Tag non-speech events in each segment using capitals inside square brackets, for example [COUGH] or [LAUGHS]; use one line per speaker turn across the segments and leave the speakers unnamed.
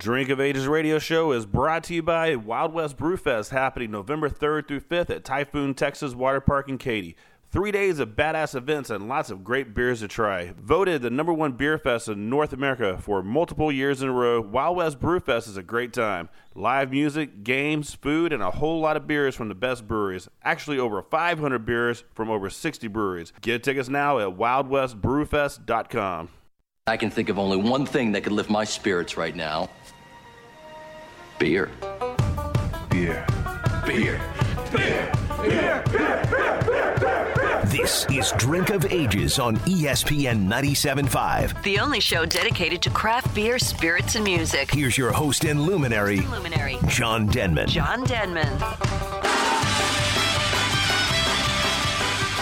Drink of Ages radio show is brought to you by Wild West Brewfest happening November 3rd through 5th at Typhoon Texas Water Park in Katy. Three days of badass events and lots of great beers to try. Voted the number one beer fest in North America for multiple years in a row, Wild West Brewfest is a great time. Live music, games, food, and a whole lot of beers from the best breweries. Actually, over 500 beers from over 60 breweries. Get tickets now at wildwestbrewfest.com.
I can think of only one thing that could lift my spirits right now beer.
Beer.
Beer. Beer. Beer. Beer.
This is Drink of Ages on E ESPN 97.5.
The only show dedicated to craft beer, spirits, and music.
Here's your host and luminary,
Luminary.
John Denman.
John Denman.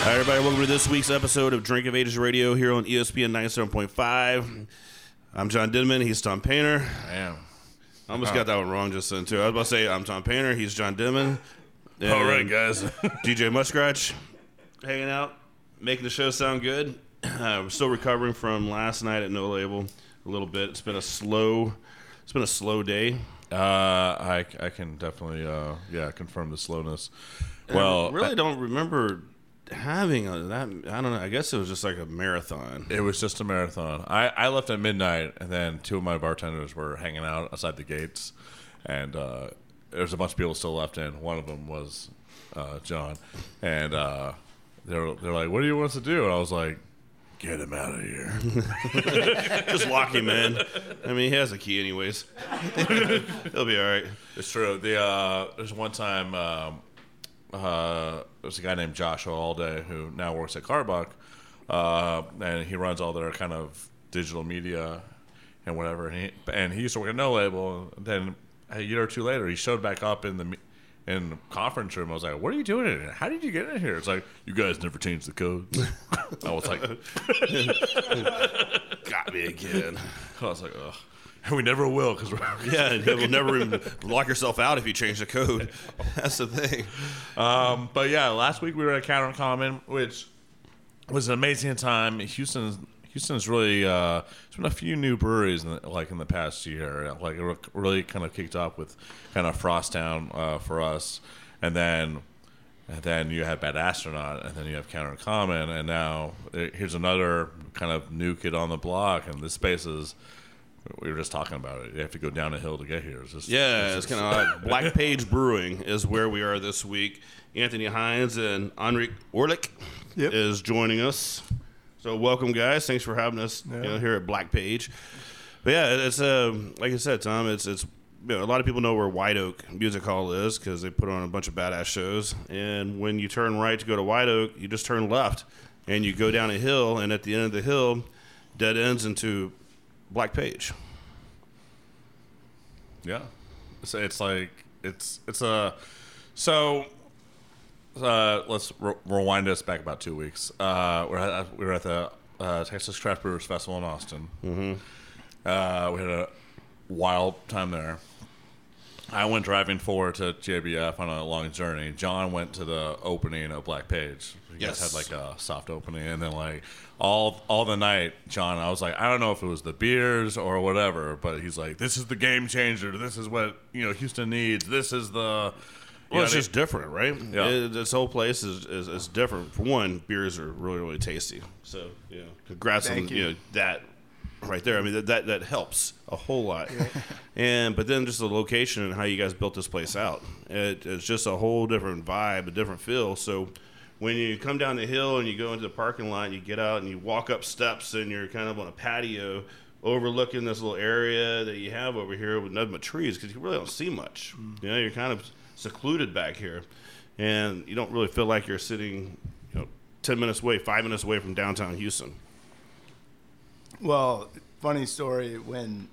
Hi, everybody. Welcome to this week's episode of Drink of Ages Radio here on E ESPN 97.5. I'm John Denman. He's Tom Painter.
I am.
I almost got that one wrong just then, too. I was about to say I'm Tom Painter. He's John. And
All right, guys. [LAUGHS]
DJ Mustache hanging out, making the show sound good. Uh, we're still recovering from last night at No Label a little bit. It's been a slow, it's been a slow day.
uh, I, I can definitely uh, yeah confirm the slowness. Well,
I really don't remember having a, that. I don't know. I guess it was just like a marathon.
it was just a marathon. I, I left at midnight, and then two of my bartenders were hanging out outside the gates, and uh, there's a bunch of people still left in. One of them was uh, John, and uh, they're they're like, "What do you want us to do?" And I was like, "Get him out of here." [LAUGHS]
just lock him in. I mean, he has a key anyways. [LAUGHS] He'll be all right.
It's true. The uh, there's one time um, uh, there's a guy named Joshua Allday who now works at Karbach, uh, and he runs all their kind of digital media and whatever. And he and he used to work at No Label. And then a year or two later, he showed back up in the in the conference room. I was like, "What are you doing in here? How did you get in here?" It's like you guys never changed the codes. [LAUGHS] I was like, [LAUGHS]
Got me again. [LAUGHS]
I was like, ugh. And [LAUGHS] we never will because we're [LAUGHS]
Yeah, you'll never even lock yourself out if you change the code. [LAUGHS] That's the thing.
Um, but yeah, last week we were at Counter and Common, which was an amazing time. Houston's Houston's really uh, there's been a few new breweries in the, like in the past year. Like it really kind of kicked off with kind of Frost Town uh, for us, and then and then you have Bad Astronaut, and then you have Counter Common, and now uh, here's another kind of new kid on the block, and this space is. We were just talking about it. You have to go down a hill to get here. It's just
Yeah, it's kind of odd. [LAUGHS] Black Page Brewing is where we are this week. Anthony Hines and Heinrich Werlich
Yep.
is joining us. So welcome, guys. Thanks for having us you know, here at Black Page. But yeah, it's uh, like I said, Tom. It's it's you know, a lot of people know where White Oak Music Hall is because they put on a bunch of badass shows. And when you turn right to go to White Oak, you just turn left and you go down a hill. And at the end of the hill, dead ends into Black Page.
Yeah, so it's like it's it's a so. Uh, let's re- rewind us back about two weeks. Uh, we're at, we were at the uh, Texas Craft Brewers Festival in Austin. Mm-hmm. Uh, we had a wild time there. I went driving forward to JBF on a long journey. John went to the opening of Black Page. You
Yes.
guys had like a soft opening, and then like all all the night, John. I was like, I don't know if it was the beers or whatever, but he's like, this is the game changer. This is what you know Houston needs. This is the.
Well,
know,
it's just different, right?
Yeah.
It- this whole place is, is, is different. For one, beers are really, really tasty. So, yeah, congrats
Thank
on
you.
you. know, that right there. I mean, that, that, that helps a whole lot. [LAUGHS] and But then just the location and how you guys built this place out. It, it's just a whole different vibe, a different feel. So, when you come down the hill and you go into the parking lot and you get out and you walk up steps and you're kind of on a patio overlooking this little area that you have over here with nothing but trees because you really don't see much. Mm. You know, you're kind of secluded back here, and you don't really feel like you're sitting, you know, ten minutes away, five minutes away from downtown Houston.
Well, funny story when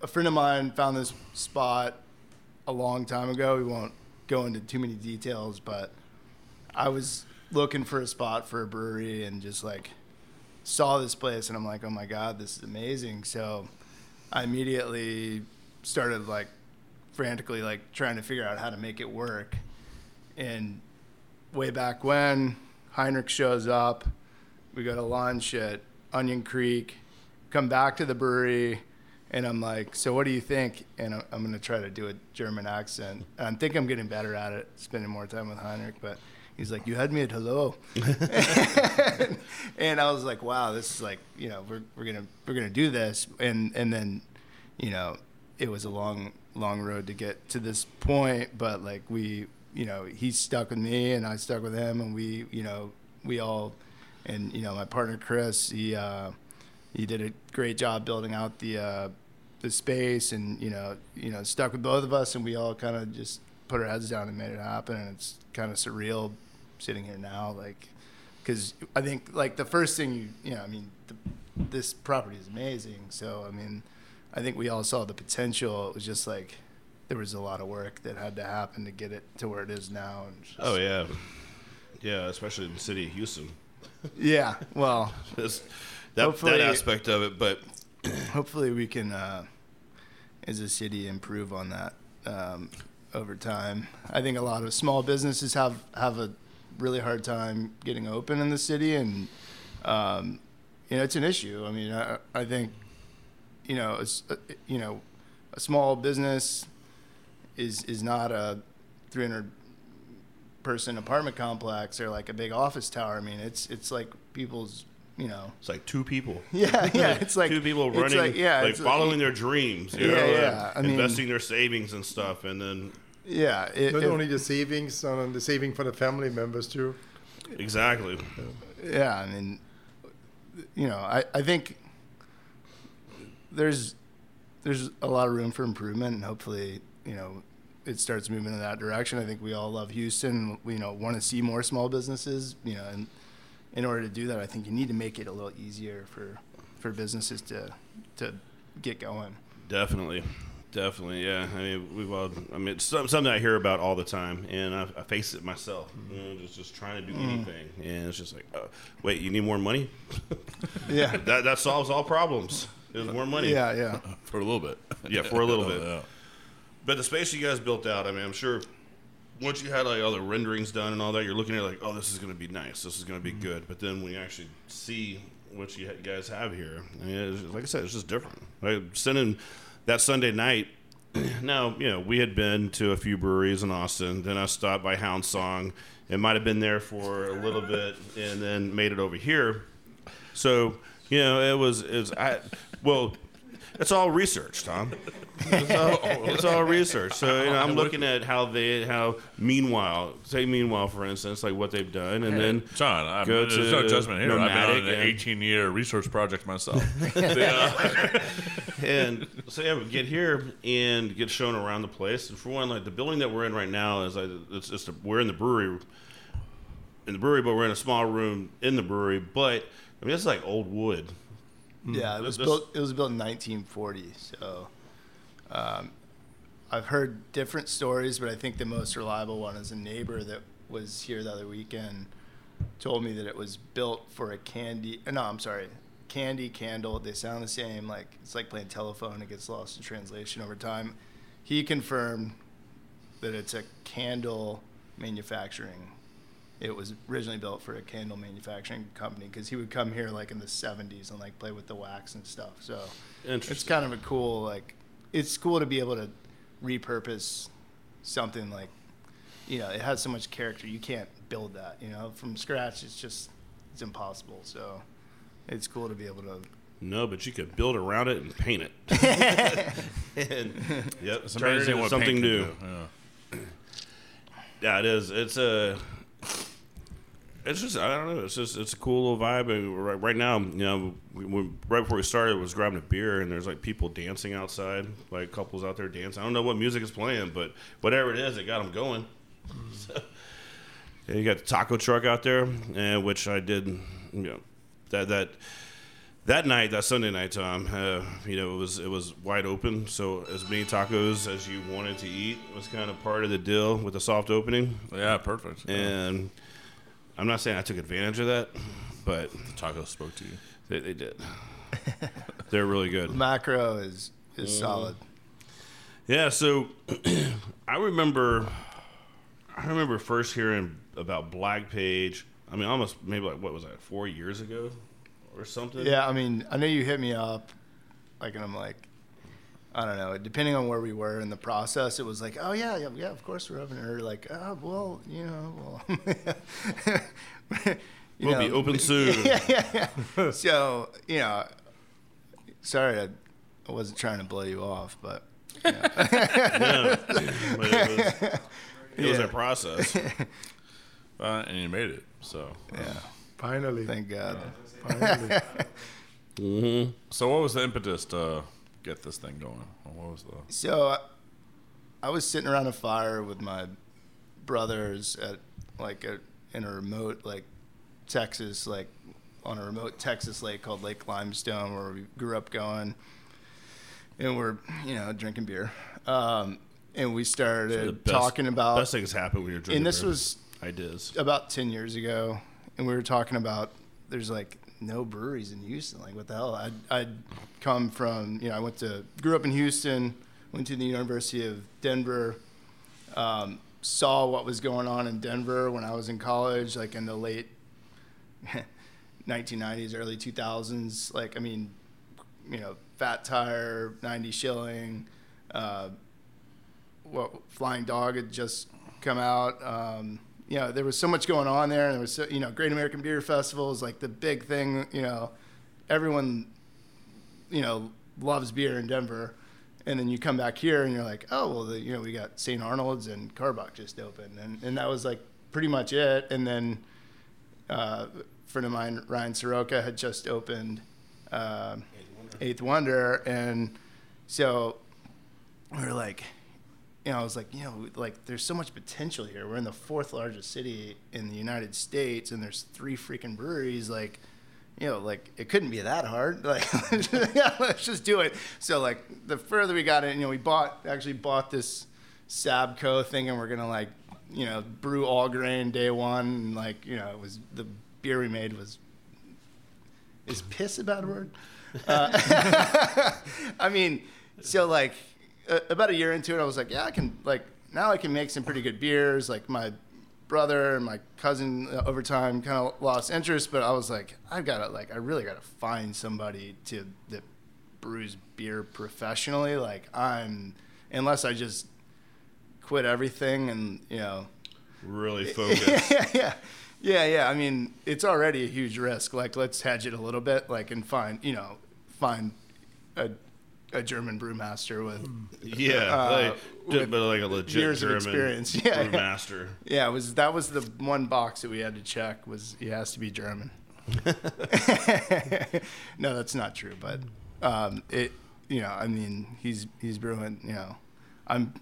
a friend of mine found this spot a long time ago. We won't go into too many details, but I was looking for a spot for a brewery and just like saw this place and I'm like, "Oh my god, this is amazing." So I immediately started like frantically like trying to figure out how to make it work. And way back when Heinrich shows up, we go to lunch at Onion Creek, come back to the brewery, and I'm like, so what do you think? And I'm, I'm gonna try to do a German accent. And I think I'm getting better at it, spending more time with Heinrich, but. He's like, you had me at hello, [LAUGHS] and I was like, wow, this is like, you know, we're, we're gonna we're gonna do this, and and then, you know, it was a long long road to get to this point, but like we, you know, he stuck with me and I stuck with him, and we, you know, we all, and you know, my partner Chris, he uh, he did a great job building out the uh, the space, and you know, you know, stuck with both of us, and we all kind of just put our heads down and made it happen, and it's kind of surreal sitting here now, like, because I think like the first thing you, you know, I mean, the, this property is amazing, so I mean. I think we all saw the potential. It was just like there was a lot of work that had to happen to get it to where it is now. And just,
Oh yeah, yeah, especially in the city of Houston.
Yeah. Well,
that that aspect of it, but
hopefully we can, uh, as a city, improve on that um, over time. I think a lot of small businesses have have a really hard time getting open in the city, and um, you know it's an issue. I mean, I, I think you know, it's, uh, you know, a small business is is not a 300 person apartment complex or like a big office tower. I mean, it's it's like people's, you know,
it's like two people. [LAUGHS]
yeah, yeah. [LAUGHS] It's like
two people running,
like, yeah,
like
it's
following their dreams. You
Yeah,
know,
yeah,
like
I mean-
investing their savings and stuff, and then
yeah. It,
Not
it-
only the savings, uh, the saving for the family members too.
exactly.
yeah. I mean, you know, I I think there's there's a lot of room for improvement, and hopefully, you know, it starts moving in that direction. I think we all love Houston. We you know want to see more small businesses. You know, and in order to do that, I think you need to make it a little easier for for businesses to to get going.
Definitely, definitely, yeah. I mean, we've all. I mean, it's something I hear about all the time, and I, I face it myself. Mm-hmm. You know, just just trying to do mm-hmm. anything, and it's just like, oh, wait, you need more money? [LAUGHS]
Yeah.
that that solves all problems. Is more money.
Yeah, yeah. [LAUGHS]
for a little bit.
Yeah, for a little [LAUGHS] oh,
bit.
But the space you guys built out, I mean, I'm sure once you had like all the renderings done and all that, you're looking at it like, oh, this is going to be nice. This is going to be mm-hmm. good. But then when you actually see what you guys have here, I mean, it's, like I said, it's just different. Like sending that Sunday night. [CLEARS THROAT] Now, you know, we had been to a few breweries in Austin. Then I stopped by Hound Song. It might have been there for a little bit, and then made it over here. So, you know, it was, it was I, well, it's all research, Tom. It's all, it's all research. So you know, I'm looking at how they, how meanwhile, say meanwhile, for instance, like what they've done, and then
John, I'm,
Go
there's no
to
judgment here. I've
Nomadic
been on an
and-
18 year research project myself. [LAUGHS] Yeah. [LAUGHS]
and so yeah, we get here and get shown around the place. And for one, like the building that we're in right now is like it's just a, we're in the brewery, in the brewery, but we're in a small room in the brewery. But I mean, it's like old wood.
Yeah, it was
This-
built. It was built in 1940. So, um, I've heard different stories, but I think the most reliable one is a neighbor that was here the other weekend told me that it was built for a candy. uh, No, I'm sorry, candy candle. They sound the same. Like it's like playing telephone. It gets lost in translation over time. He confirmed that it's a candle manufacturing. It was originally built for a candle manufacturing company because he would come here like in the 70s and like play with the wax and stuff. So it's kind of a cool like it's cool to be able to repurpose something like you know it has so much character you can't build that you know from scratch it's just it's impossible so it's cool to be able to
No, but you could build around it and paint it. [LAUGHS] and, yep,
It's
turn it
amazing
into
what
something new.
Yeah.
Yeah, it is. It's a. It's just I don't know. It's just it's a cool little vibe. And right, right now, you know, we, we, right before we started, was grabbing a beer and there's like people dancing outside, like couples out there dancing. I don't know what music is playing, but whatever it is, it got them going. So, yeah, you got the taco truck out there, and which I did. You know, that that that night, that Sunday night, Tom, uh, you know, it was it was wide open. So as many tacos as you wanted to eat was kind of part of the deal with the soft opening.
Yeah, perfect.
And I'm not saying I took advantage of that, but
the tacos spoke to you.
they, they did. They're really good. [LAUGHS]
macro is is mm. solid
Yeah. So [CLEARS THROAT] I remember, I remember first hearing about Black Page. I mean, almost maybe like what was that, four years ago, or something.
yeah i mean i know you hit me up like and i'm like I don't know. Depending on where we were in the process, it was like, oh yeah, yeah, yeah of course we're open. Or like, oh well, you know, well. [LAUGHS] you
We'll be open soon. [LAUGHS]
yeah, yeah, yeah. so you know, sorry, I, I wasn't trying to blow you off, but
Yeah. [LAUGHS] but it was, it was
Yeah.
a process.
Uh, and you made it. So,
yeah,
Finally.
thank God.
Finally.
so what was the impetus to get this thing going? What was the?
So I- I was sitting around a fire with my brothers at like a, in a remote like Texas like on a remote Texas lake called Lake Limestone where we grew up going, and we're you know drinking beer, um, and we started
best-
talking about
best things happen when you're drinking.
and this
beer.
was
ideas.
about 10 years ago and we were talking about there's like no breweries in Houston like what the hell I'd, I'd come from you know I went to grew up in Houston went to the University of Denver um, saw what was going on in Denver when I was in college like in the late [LAUGHS] 1990s early 2000s like I mean you know Fat Tire 90 Shilling uh, what Flying Dog had just come out. Um, you know, there was so much going on there, and there was so, you know, Great American Beer Festival is like the big thing. You know, everyone, you know, loves beer in Denver, and then you come back here and you're like, oh well, the, you know, we got St. Arnold's and Karbach just opened, and and that was like pretty much it. And then uh, a friend of mine, Ryan Soroka, had just opened uh, Eighth Wonder, and so we were like, you know, I was like, you know, like there's so much potential here. We're in the fourth largest city in the United States, and there's three freaking breweries. Like, you know, like it couldn't be that hard. [LAUGHS] Like, yeah, let's just do it. So like the further we got in, you know, we bought actually bought this Sabco thing, and we're gonna like, you know, brew all grain day one. And like, you know, it was the beer we made was. Is piss a bad word? Uh, [LAUGHS] I mean, so like uh, about a year into it, I was like, yeah, I can like now I can make some pretty good beers. Like my brother and my cousin uh, over time kind of lost interest, but I was like, I've got to like I really got to find somebody to that brews beer professionally. Like I'm unless I just quit everything and you know
Really [LAUGHS] focused.
yeah, yeah, yeah, yeah. I mean, it's already a huge risk. Like, let's hedge it a little bit, like, and find, you know, find a, a German brewmaster with,
yeah,
Uh,
like, but like a legit
years of
German
experience. [LAUGHS] Yeah, yeah.
brewmaster.
yeah. It was that was the one box that we had to check was he has to be German. [LAUGHS] no, that's not true, but um, it, you know, I mean, he's he's brewing. You know, I'm.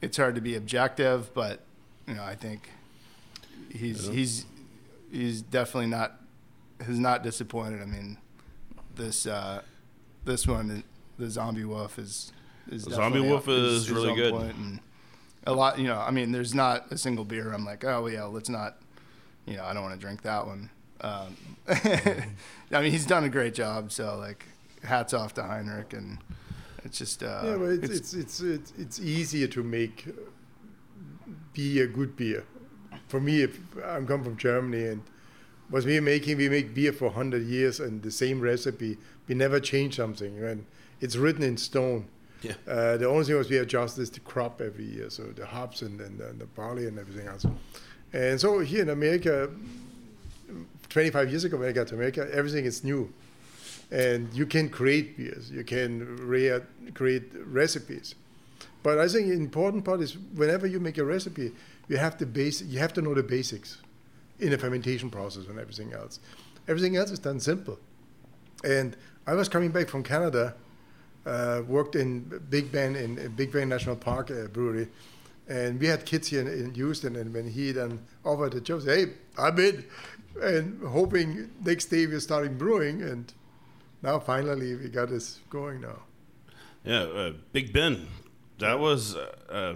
It's hard to be objective, but you know, I think he's he's he's definitely not has not disappointed. I mean, this uh, this one, the Zombie Wolf is is
The Zombie Wolf
up-
is really
on
good.
point and a lot, you know. I mean, there's not a single beer. I'm like, oh yeah, let's not. You know, I don't want to drink that one. Um, [LAUGHS] I mean, he's done a great job. So like, hats off to Heinrich, and it's just uh,
yeah, but it's, it's, it's, it's, it's easier to make uh, beer, good beer. For me, if I'm come from Germany and what we're making, we make beer for 100 years and the same recipe. We never change something. And it's written in stone.
Yeah.
Uh, the only thing was we adjust is the crop every year, so the hops and, and, and the barley and everything else. And so here in America, 25 years ago when I got to America, everything is new. And you can create beers, you can rea- create recipes. But I think the important part is whenever you make a recipe, you have to base, you have to know the basics in the fermentation process and everything else. Everything else is done simple. And I was coming back from Canada, uh, worked in Big Bend in in Big Bend National Park uh, Brewery, and we had kids here in, in Houston. And when he then offered the job, hey, I'm in, and hoping next day we're starting brewing, and now finally we got this going now.
Yeah, uh, Big Bend. That was uh, uh,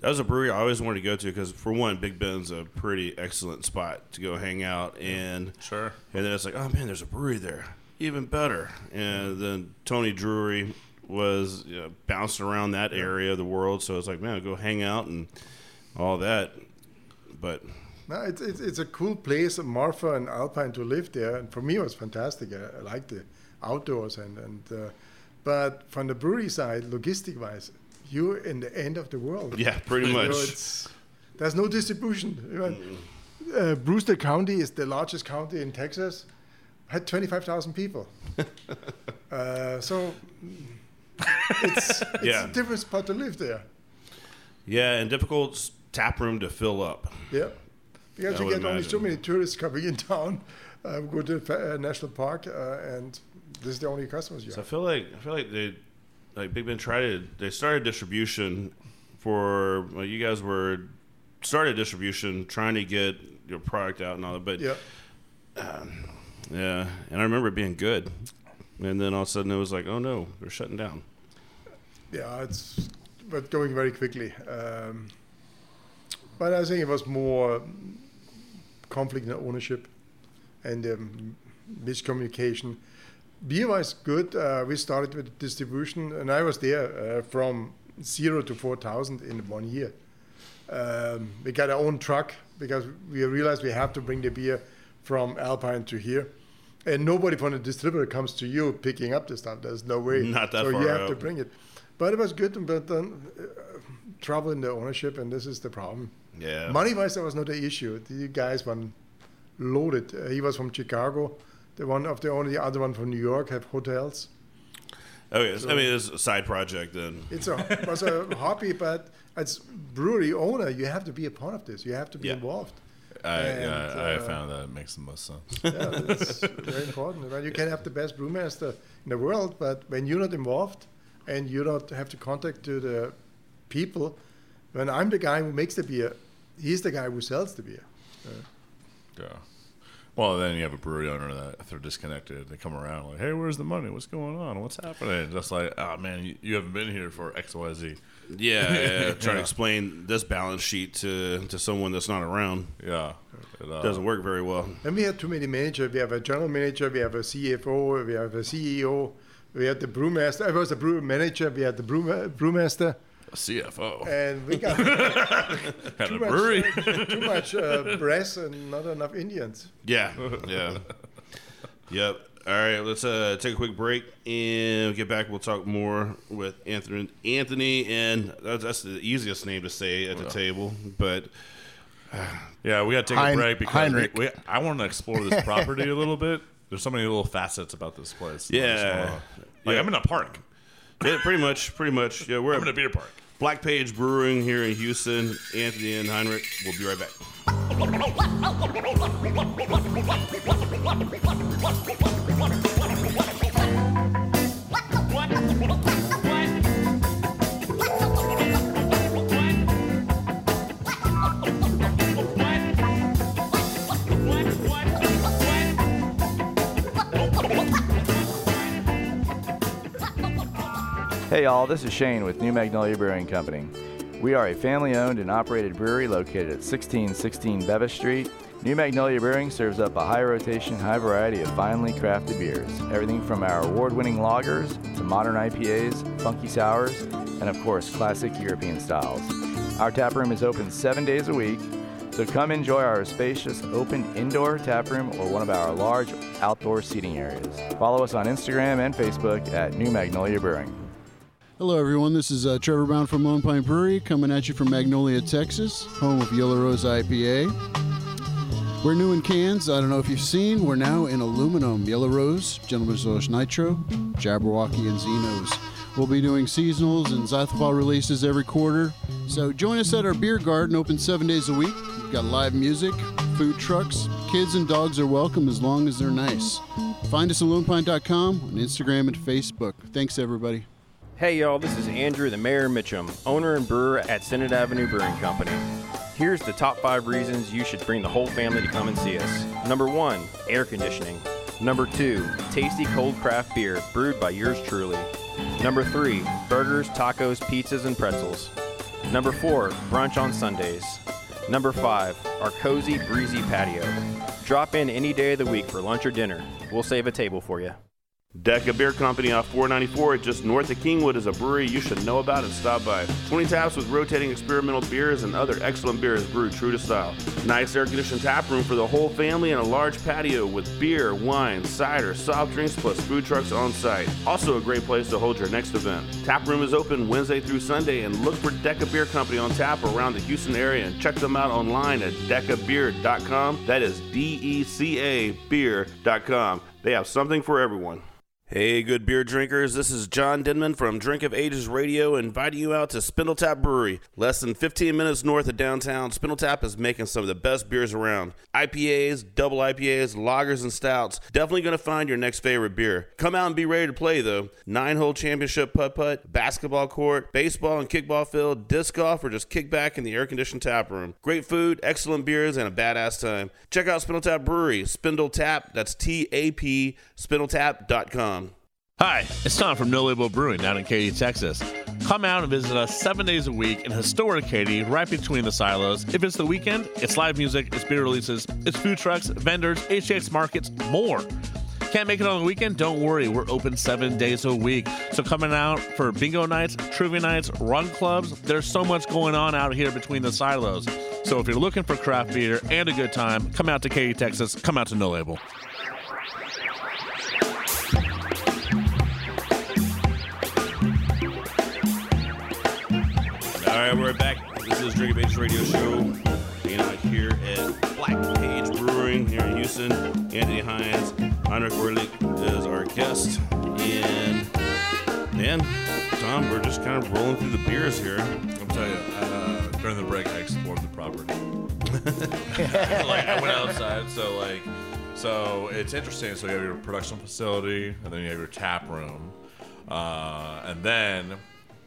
that was a brewery I always wanted to go to because for one, Big Bend's a pretty excellent spot to go hang out, and
Sure.
and then it's like, oh man, there's a brewery there, even better. And then Tony Drury was you know, bouncing around that area of the world, so it's like, man, go hang out and all that. But
No, it's, it's, it's a cool place, Marfa and Alpine, to live there. And for me, it was fantastic. I, I like the outdoors. And, and uh, But from the brewery side, logistic wise, you're in the end of the world.
Yeah, pretty
You know,
much.
there's no distribution. Uh, Brewster County is the largest county in Texas. Had 25,000 people. [LAUGHS] uh, so [LAUGHS] it's, it's
Yeah.
a different spot to live there.
Yeah, and difficult tap room to fill up.
Yeah, because
I
you get only so many tourists coming in [LAUGHS] town. Uh, go to the uh, national park, uh, and this is the only customers you
So I feel like I feel like they like Big Bend tried to they started distribution for well, you guys were started distribution trying to get your product out and all that, but
Yeah,
yeah, and I remember it being good, and then all of a sudden it was like, oh no, they're shutting down.
yeah, it's but going very quickly. Um, but I think it was more conflict in ownership and um, miscommunication. Beer was good. Uh, we started with distribution, and I was there uh, from zero to four thousand in one year. Um, we got our own truck because we realized we have to bring the beer from Alpine to here. And nobody from the distributor comes to you picking up the stuff. There's no way.
Not that
so
far
you have to bring it. But it was good, but then uh, trouble in the ownership, and this is the problem.
Yeah,
Money wise, that was not the issue. The guys were loaded. Uh, he was from Chicago. The one of the only other one from New York have hotels.
Okay, so, I mean it's a side project then.
It's a it was a [LAUGHS] hobby, but as brewery owner, you have to be a part of this. You have to be
Yeah.
involved.
I,
And,
yeah, I
uh,
found that it makes the most sense. [LAUGHS]
Yeah, that's very important. Well, you can have the best brewmaster in the world, but when you're not involved and you don't have to contact to the people, when I'm the guy who makes the beer, he's the guy who sells the beer.
Yeah. Well, then you have a brewery owner that if they're disconnected, they come around like, "Hey, where's the money? What's going on? What's happening?" Just like, "Oh man, you, you haven't been here for X, Y, Z."
Yeah, yeah, trying to explain this balance sheet to to someone that's not around
Yeah, it, uh,
doesn't work very well.
And we had too many managers. We have a general manager, we have a CFO, we have a CEO, we had the brewmaster. I was the brew manager, we had the brew, brewmaster,
a CFO
and we got [LAUGHS] [LAUGHS]
at a
too much,
brewery.
too much uh, brass and not enough Indians.
Yeah, yeah, [LAUGHS] yep. All right, let's uh, take a quick break and we'll get back. We'll talk more with Anthony. Anthony, and that's, that's the easiest name to say at the table, but [SIGHS]
Yeah, we got to take
Hein-
a break because we, we, I want to explore this property a little bit. There's so many little facets about this place.
Yeah.
wanna- like
Yeah.
I'm in a park.
yeah, pretty much, pretty much. Yeah, we're
I'm in a beer park.
Black Page Brewing here in Houston. Anthony and Heinrich. We'll be right back. [LAUGHS]
Hey y'all, this is Shane with New Magnolia Brewing Company. We are a family owned and operated brewery located at 1616 Bevis Street. New Magnolia Brewing serves up a high rotation, high variety of finely crafted beers. Everything from our award winning lagers to modern IPAs, funky sours, and of course, classic European styles. Our tap room is open seven days a week, so come enjoy our spacious open indoor tap room or one of our large outdoor seating areas. Follow us on Instagram and Facebook at New Magnolia Brewing.
Hello, everyone. This is uh, Trevor Brown from Lone Pint Brewery coming at you from Magnolia, Texas, home of Yellow Rose IPA. We're new in cans. I don't know if you've seen. We're now in aluminum. Yellow Rose, Gentleman's Orange Nitro, Jabberwocky, and Zenos. We'll be doing seasonals and Zythopol releases every quarter. So join us at our beer garden, open seven days a week. We've got live music, food trucks. Kids and dogs are welcome as long as they're nice. Find us at lonepint.com on Instagram and Facebook. Thanks, everybody.
Hey y'all, this is Andrew the Mayor Mitchum, owner and brewer at Senate Avenue Brewing Company. Here's the top five reasons you should bring the whole family to come and see us. Number one, air conditioning. Number two, tasty cold craft beer brewed by yours truly. Number three, burgers, tacos, pizzas, and pretzels. Number four, brunch on Sundays. Number five, our cozy, breezy patio. Drop in any day of the week for lunch or dinner. We'll save a table for you.
Deca Beer Company off 494 just north of Kingwood is a brewery you should know about and stop by. 20 taps with rotating experimental beers and other excellent beers brewed true to style. Nice air conditioned tap room for the whole family and a large patio with beer, wine, cider, soft drinks plus food trucks on site. Also a great place to hold your next event. Tap room is open Wednesday through Sunday and look for Deca Beer Company on tap around the Houston area and check them out online at decabeer.com. That is D E C A beer.com. They have something for everyone. Hey, good beer drinkers. This is John Denman from Drink of Ages Radio inviting you out to Spindletap Brewery. Less than 15 minutes north of downtown, Spindletap is making some of the best beers around. IPAs, double IPAs, lagers, and stouts. Definitely going to find your next favorite beer. Come out and be ready to play, though. Nine hole championship putt putt, basketball court, baseball and kickball field, disc golf, or just kick back in the air conditioned tap room. Great food, excellent beers, and a badass time. Check out Spindletap Brewery. Spindle Tap, that's T A P, spindletap.com.
Hi, it's Tom from No Label Brewing down in Katy, Texas. Come out and visit us seven days a week in historic Katy, right between the silos. If it's the weekend, it's live music, it's beer releases, it's food trucks, vendors, HX markets, more. Can't make it on the weekend? Don't worry, we're open seven days a week. So coming out for bingo nights, trivia nights, run clubs, there's so much going on out here between the silos. So if you're looking for craft beer and a good time, come out to Katy, Texas. Come out to No Label.
This is Drink of Age Radio Show. Hanging out here at Black Page Brewing here in Houston. Anthony Hines, Heinrich Werlich is our guest. And, man, Tom, we're just kind of rolling through the beers here.
I'll tell you, uh, during the break, I explored the property. [LAUGHS] like I went outside, so like, so it's interesting. So you have your production facility, and then you have your tap room, uh, and then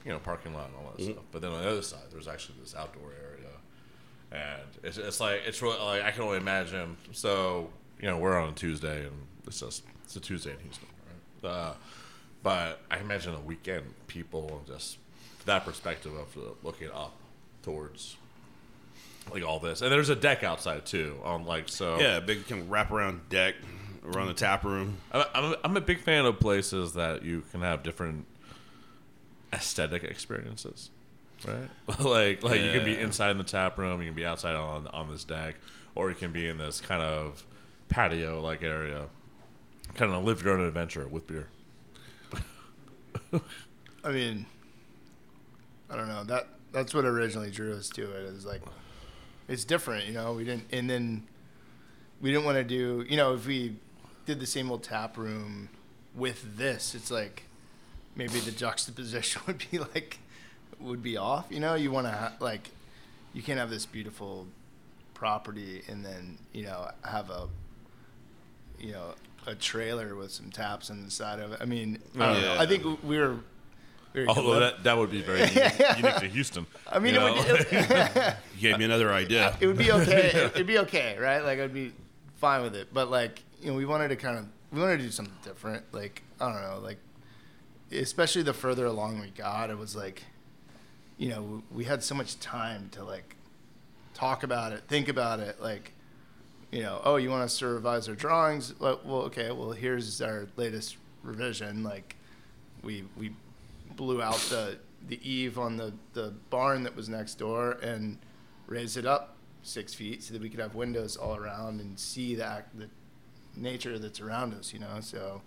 you know parking lot and all that stuff. But then on the other side, there's actually this outdoor area, and it's, it's like it's really like I can only imagine. So you know we're on a Tuesday, and it's just it's a Tuesday in Houston, right? Uh, but I imagine a weekend people just that perspective of looking up towards like all this, and there's a deck outside too. On like so,
Yeah, big kind of wraparound deck around the tap room.
I'm, I'm, a, I'm a big fan of places that you can have different aesthetic experiences, right? [LAUGHS] like like you can be inside in the tap room, you can be outside on on this deck, or you can be in this kind of patio like area, kind of live your own adventure with beer. [LAUGHS]
I mean, I don't know. That that's what originally drew us to it. Is like, it's different, you know. We didn't, and then we didn't want to do, you know, if we did the same old tap room with this, it's like maybe the juxtaposition [LAUGHS] would be like would be off. You know, you want to ha- like, you can't have this beautiful property and then you know have a you know a trailer with some taps on the side of it. I mean, I, don't know.
Yeah.
I think we were. Very
Although that, that would be very unique, [LAUGHS] unique to Houston.
I mean,
you
it it, [LAUGHS]
You gave me another idea.
it would be okay. It, would be okay, right? Like I'd be fine with it. But like, you know, we wanted to kind of we wanted to do something different. Like I don't know, like especially the further along we got, it was like, you know, we had so much time to like talk about it, think about it, like. You know, oh, you want us to revise our drawings? Well, okay. Well, here's our latest revision. Like, we we blew out the the eave on the the barn that was next door and raised it up six feet so that we could have windows all around and see the the nature that's around us. You know, so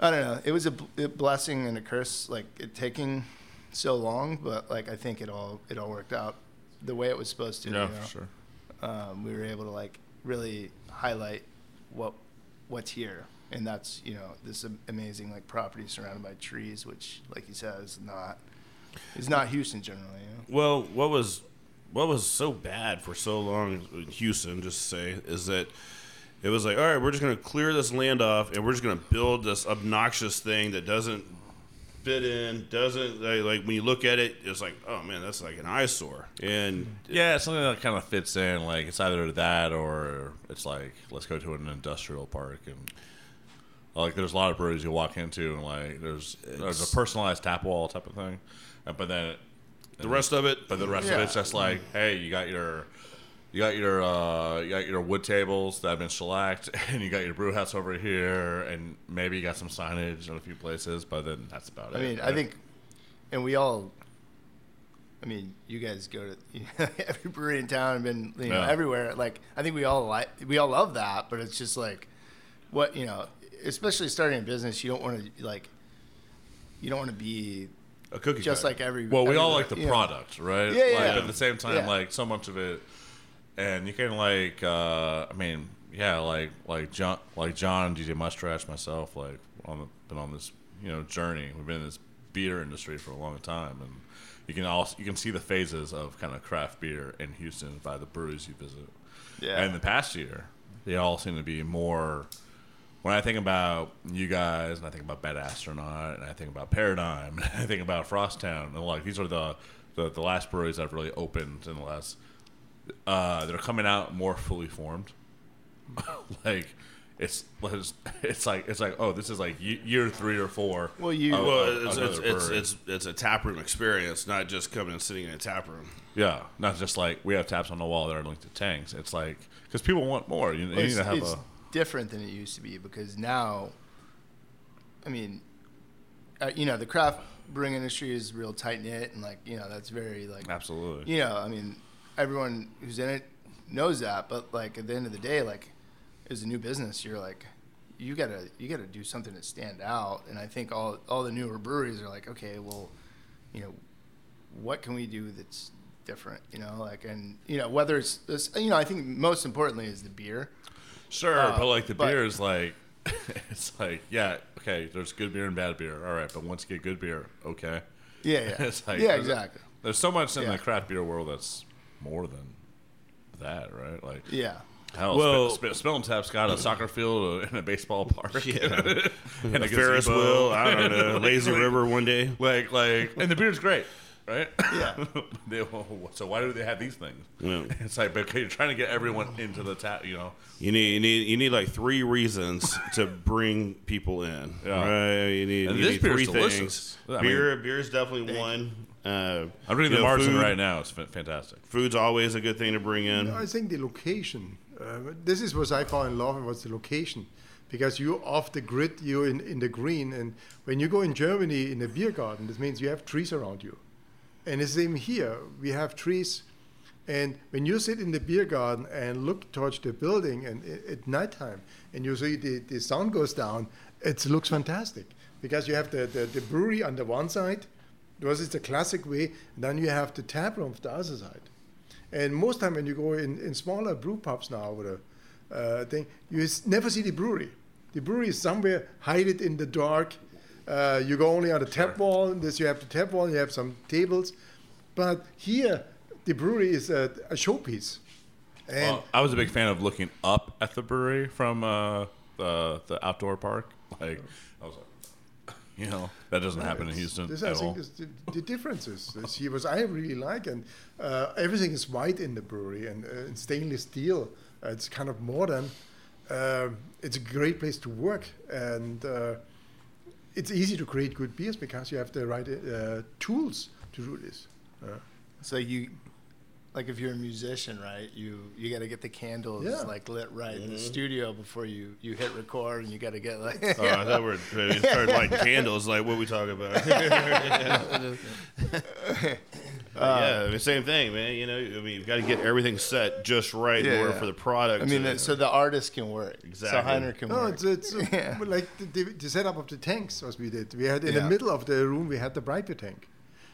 I don't know. It was a, a blessing and a curse, like it taking so long, but like I think it all it all worked out the way it was supposed to.
Yeah,
you
for
know?
sure.
um, we were able to like really highlight what what's here and that's you know this amazing like property surrounded by trees which like you said is not is not houston generally you know?
Well, what was what was so bad for so long in Houston, just to say, is that it was like, all right, we're just going to clear this land off, and we're just going to build this obnoxious thing that doesn't fit in, doesn't like, like when you look at it, it's like, oh man, that's like an eyesore, and
Yeah, it's something that kind of fits in. Like it's either that or it's like let's go to an industrial park and like there's a lot of breweries you walk into and like there's there's a personalized tap wall type of thing, but then
the rest of it,
but the rest of it's just like hey, you got your you got your uh, you got your wood tables that have been shellacked, [LAUGHS] and you got your brew house over here, and maybe you got some signage in a few places, but then that's about it.
I mean, I think, and we all. I mean, you guys go to you [LAUGHS] know, every brewery in town and been you know
Yeah.
everywhere. Like, I think we all like we all love that, but it's just like, what you know, especially starting a business, you don't want to like, you don't want to be
A cookie
just
cutter.
like every.
Well, we all like the
you know.
product, right?
Yeah, yeah,
Like,
yeah.
At the same time,
Yeah.
like so much of it, and you can like, uh, I mean, yeah, like like John, like John, DJ Mustache, myself, like on the, been on this you know journey. We've been in this beer industry for a long time, and you can also you can see the phases of kind of craft beer in Houston by the breweries you visit.
Yeah.
And the past year, they all seem to be more. When I think about you guys, and I think about Bad Astronaut, and I think about Paradigm, [LAUGHS] and I think about Frosttown, and like these are the the, the last breweries I've really opened in the last. Uh, they're coming out more fully formed. [LAUGHS] like it's it's like it's like oh this is like year three or four.
Well, you-
of-
Well, it's, it's, it's, it's, it's a tap room experience, not just coming and sitting in a tap room.
yeah, not just like we have taps on the wall that are linked to tanks. It's like because people want more. You, you need to have
it's
a
different than it used to be because now, I mean, uh, you know, the craft brewing industry is real tight knit and like you know that's very like
absolutely.
you know, I mean, everyone who's in it knows that, but like at the end of the day, like as a new business, you're like, you gotta you gotta do something to stand out. And I think all all the newer breweries are like, okay, well, you know, what can we do that's different? You know, like and you know whether it's this, you know, I think most importantly is the beer.
Sure,
Uh,
but like the
but-
beer is like, [LAUGHS] it's like yeah, okay. There's good beer and bad beer. All right, but once you get good beer, okay.
Yeah, yeah, [LAUGHS]
it's like
yeah,
there's-
exactly.
There's so much in
Yeah.
the craft beer world that's more than that, right? Like
Yeah.
Hell,
Well-
well, Sp- Sp- Spindletap's got a soccer field and a baseball park, [LAUGHS]
Yeah. [LAUGHS]
and
A Ferris wheel, I don't know, [LAUGHS] lazy river one day.
Like, like, and the beer's great, right?
Yeah.
They- so why do they have these things?
Yeah.
It's like, but okay, you're trying to get everyone into the tap, you know?
You need you need you need like three reasons to bring people in.
Yeah.
Right? You need, you
this
need
beer's
three
delicious.
things.
I mean-
beer beer is definitely one. Uh,
I'm reading the
know,
margin
food-
right now. It's fantastic.
Food's always a good thing to bring in.
I think the location. Uh, this is what I fall in love with. Was the location, because you're off the grid. You're in, in the green, and when you go in Germany in a beer garden, this means you have trees around you, and the same here. We have trees, and when you sit in the beer garden and look towards the building, and i- at nighttime, and you see the, the sun goes down, it looks fantastic because you have the, the, the brewery on the one side, because it's the classic way, then you have the tap room on the other side. And most time when you go in, in smaller brew pubs now with a uh, thing, you never see the brewery. The brewery is somewhere hidden in the dark. Uh, you go only on the tap wall. This you have the tap wall. You have some tables, but here the brewery is a, a showpiece. And
Well, I was a big fan of looking up at the brewery from uh, the the outdoor park. Like, I was like, you know, that doesn't happen in Houston
This,
at
I
all.
is the, the differences. This here was I really like, and uh, everything is white in the brewery and, uh, and stainless steel. Uh, it's kind of modern. Um it's a great place to work, and uh, it's easy to create good beers because you have the right uh, tools to do this. Uh,
So you, like, if you're a musician, right? You you got to get the candles
Yeah.
like lit right in the
Mhm.
studio before you you hit record, and you got to get like.
Oh, I thought we were we [LAUGHS] started lighting candles. Like, what we talking about? [LAUGHS] yeah, I mean, same thing, man. You know, I mean, you've got to get everything set just right in order
yeah.
for the product.
I mean,
to,
so the artist can work.
Exactly.
So Heiner can
no,
work.
it's, it's uh, [LAUGHS]
Yeah.
like the, the, the setup of the tanks as we did. We had in
Yeah.
the middle of the room we had the bright beer tank,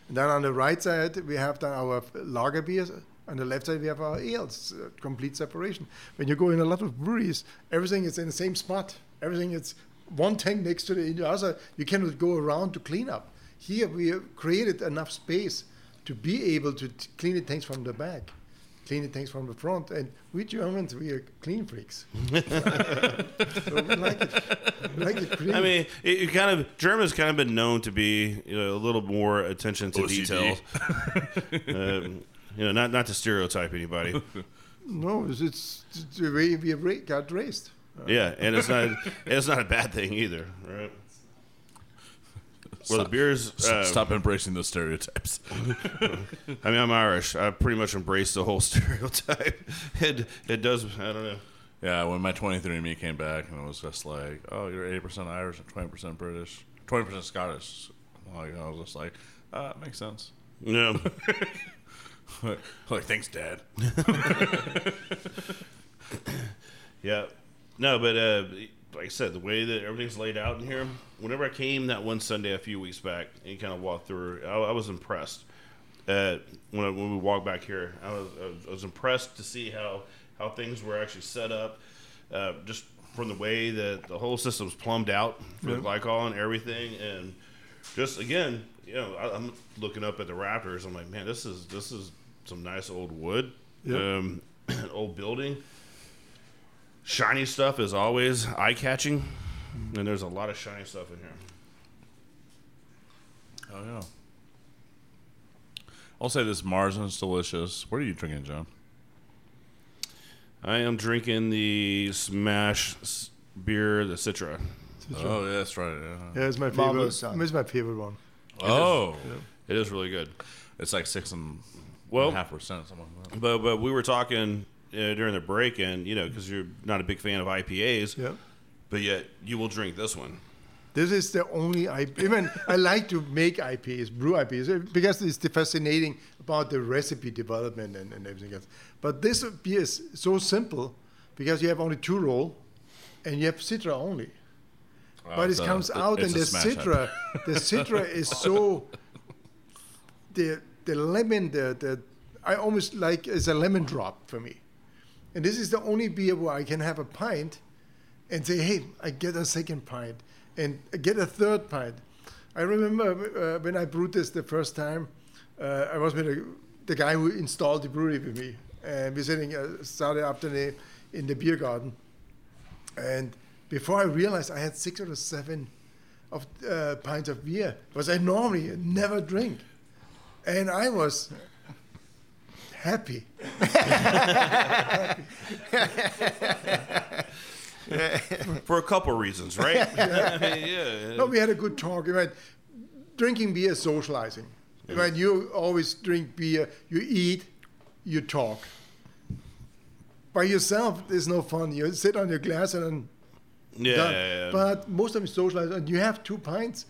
and then on the right side we have done our lager beers. On the left side we have our ales. Uh, complete separation. When you go in a lot of breweries, everything is in the same spot. Everything is one tank next to the other. You cannot go around to clean up. Here we have created enough space to be able to t- clean the tanks from the back, clean the tanks from the front. And we Germans, we are clean freaks. [LAUGHS] so we like it. We like it clean.
I mean, it, it kind of Germans kind of been known to be you know, a little more attention to
OCD.
detail. [LAUGHS] um, you know, not not to stereotype anybody.
no, it's, it's, it's the way we got raised.
Yeah, and it's not it's not a bad thing either, right? Well, the beers. Uh,
Stop embracing those stereotypes. [LAUGHS]
I mean, I'm Irish. I pretty much embrace the whole [LAUGHS] stereotype. It it does. I don't know.
Yeah, when my 23andMe came back and it was just like, oh, you're 80% Irish and 20% British, 20% Scottish. Like, I was just like, uh, that makes sense.
Yeah. [LAUGHS]
like, thanks, Dad.
Yeah. No, but uh, like I said, the way that everything's laid out in here, whenever I came that one Sunday a few weeks back and kind of walked through, I, I was impressed. Uh, when, I, when we walked back here, I was, I was impressed to see how, how things were actually set up, uh, just from the way that the whole system's plumbed out for the glycol and everything, and just again, you know, I, I'm looking up at the Raptors. I'm like, man, this is this is some nice old wood,
Yep.
um, [CLEARS THROAT] old building shiny stuff is always eye catching, and there's a lot of shiny stuff in here.
Oh, yeah. I'll say this Marzen's delicious. What are you drinking, John?
I am drinking the Smash s- beer, the Citra.
Oh, yeah, that's right. Yeah.
Yeah, it's my favorite. It's my favorite one.
Oh, oh
It is really good.
it's like six and
Well-
a half percent, something like that.
But but we were talking uh, during the break, and you know, because you're not a big fan of IPAs,
Yeah.
but yet you will drink this one.
This is the only I even I like to make IPAs, brew IPAs, because it's the fascinating about the recipe development and, and everything else. But this beer is so simple because you have only two-row, and you have Citra only. but it
a-
comes out, and the Citra, the Citra [LAUGHS] is so the the lemon, the the I almost like it's a lemon drop for me. And this is the only beer where I can have a pint and say, hey, I get a second pint and get a third pint. I remember uh, when I brewed this the first time, uh, I was with a, the guy who installed the brewery with me. And we're sitting uh, Saturday afternoon in the beer garden. And before I realized I had six or seven of uh, pints of beer, because I normally never drink. And I was happy. [LAUGHS]
For a couple of reasons, right? [LAUGHS] yeah.
No, we had a good talk. Right? Drinking beer is socializing. Right? You always drink beer, you eat, you talk. By yourself, there's no fun. You sit on your glass and
Yeah,
done.
yeah, yeah.
But most of them socialize, and you have two pints.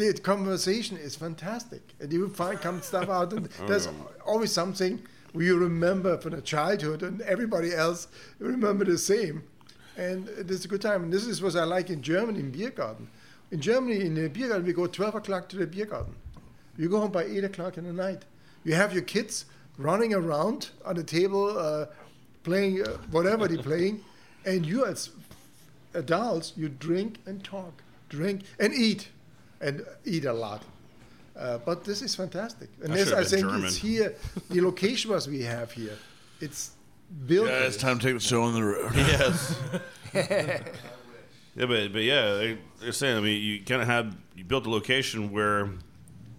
The conversation is fantastic, and you find come stuff out, and [LAUGHS] there's always something you remember from the childhood, and everybody else remember the same, and it is a good time. And this is what I like in Germany in beer garden. In Germany, in the beer garden, we go 12 o'clock to the beer garden. You go home by 8 o'clock in the night. You have your kids running around on the table, uh, playing uh, whatever they're playing, and you as adults, you drink and talk, drink and eat, and eat a lot. Uh, but this is fantastic, and
I
this
should
I
have been
think
German.
it's here. The location was we have here, it's built.
Yeah, it's time to take the show on the road. [LAUGHS]
Yes. [LAUGHS] yeah, but but yeah, they, they're saying. I mean, you kind of have you built a location where,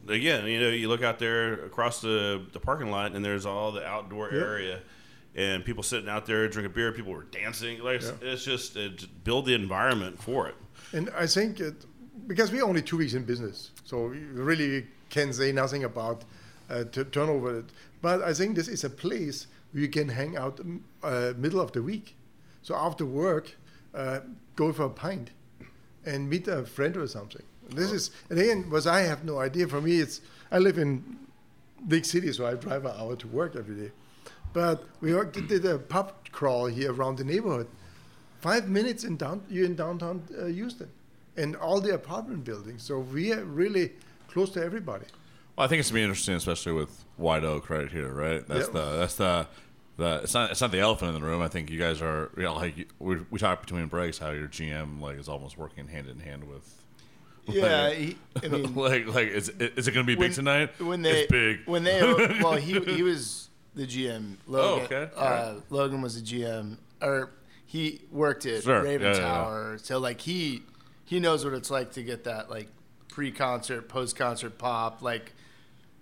again, you know, you look out there across the the parking lot, and there's all the outdoor
Yeah.
area, and people sitting out there drinking beer. People were dancing. Like
Yeah.
it's just it, just build the environment for it.
And I think it, because we're only two weeks in business, so we really can say nothing about uh, t- turnover. But I think this is a place where you can hang out mm, uh, middle of the week. So after work, uh, go for a pint and meet a friend or something. This is and again, was I have no idea. For me, it's I live in big city, so I drive an hour to work every day. But we did a pub crawl here around the neighborhood. Five minutes in down, you're in downtown uh, Houston, and all the apartment buildings. So we are really close to everybody.
Well, I think it's gonna be interesting, especially with White Oak right here, right? That's the that's the the it's not it's not the elephant in the room. I think you guys are you know like we we talked between breaks how your GM like is almost working hand in hand with. [LAUGHS]
Yeah,
like,
he, I mean, [LAUGHS]
like like is is it gonna be big tonight?
When they,
it's big.
When they, [LAUGHS] well, he he was the GM. Logan,
okay.
Uh, Logan was the GM, or he worked at
Sure.
Raven
Yeah, yeah, yeah.
Tower. So like he he knows what it's like to get that like pre-concert, post-concert pop, like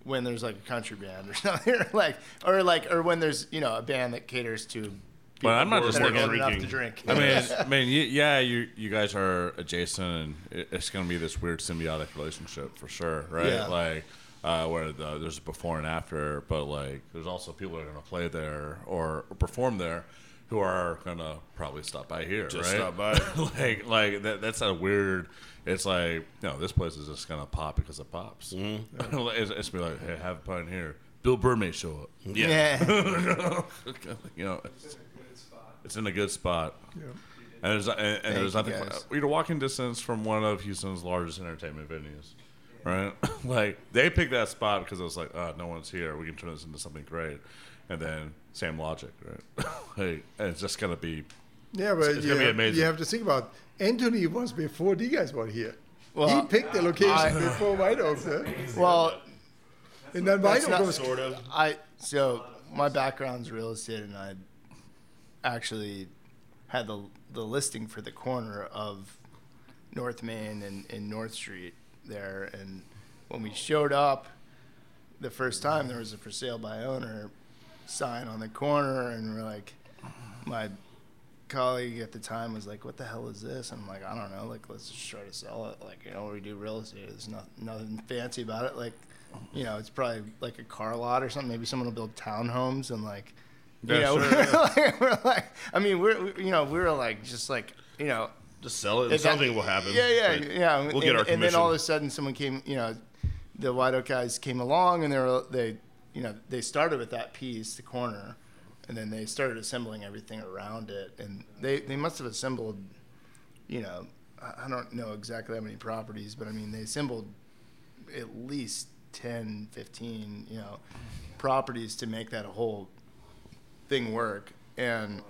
when there's like a country band or [LAUGHS] something, or like or like or when there's you know a band that caters to
But I'm not just looking at
enough to drink.
I mean, [LAUGHS] I mean, yeah, you you guys are adjacent, and it's going to be this weird symbiotic relationship for sure, right?
Yeah.
Like, uh, where the, there's a before and after, but like, there's also people that are going to play there or perform there who are going to probably stop by here,
Just
right?
stop by. [LAUGHS]
like, like that, that's a weird. It's like, no, this place is just going to pop because it pops.
Mm-hmm. [LAUGHS]
it's, it's be like, hey, have fun here. Bill Burr may show up.
Yeah.
Yeah. [LAUGHS]
you know, it's, it's in a good spot. Yeah. And there's and, and
Thank
there's
you,
nothing.
guys.
You're walking distance from one of Houston's largest entertainment venues, right? like they picked that spot because it was like, oh, no one's here. We can turn this into something great. And then same logic, right? [LAUGHS] like, and it's just gonna be.
Yeah, but
it's
you,
gonna be
have,
amazing.
you have to think about Anthony was before these guys were here. he picked the location
I-
before White Oak, huh?
Well,
and then White
that's
Oak was
Sort of.
I so my background's real estate, and I actually had the the listing for the corner of North Main and, and North Street there. And when we showed up the first time, there was a for sale by owner sign on the corner, and we're like, my colleague at the time was like, "What the hell is this?" And I'm like, "I don't know. Like, let's just try to sell it. Like, you know, we do real estate. There's not, nothing fancy about it. Like, you know, it's probably like a car lot or something. Maybe someone will build townhomes and like, you
Yeah,
know, [LAUGHS]
sure,
we're, like, we're like, I mean, we're, we, you know, we were like, just like, you know,
Just sell it, and
it got-
something will happen.
Yeah, yeah, yeah.
We'll
and,
get our commission.
and then all of a sudden, someone came. You know, the White Oak guys came along, and they were they, you know, they started with that piece, the corner, and then they started assembling everything around it, and they they must have assembled, you know, I don't know exactly how many properties, but I mean they assembled at least 10, 15, you know, properties to make that whole thing work, and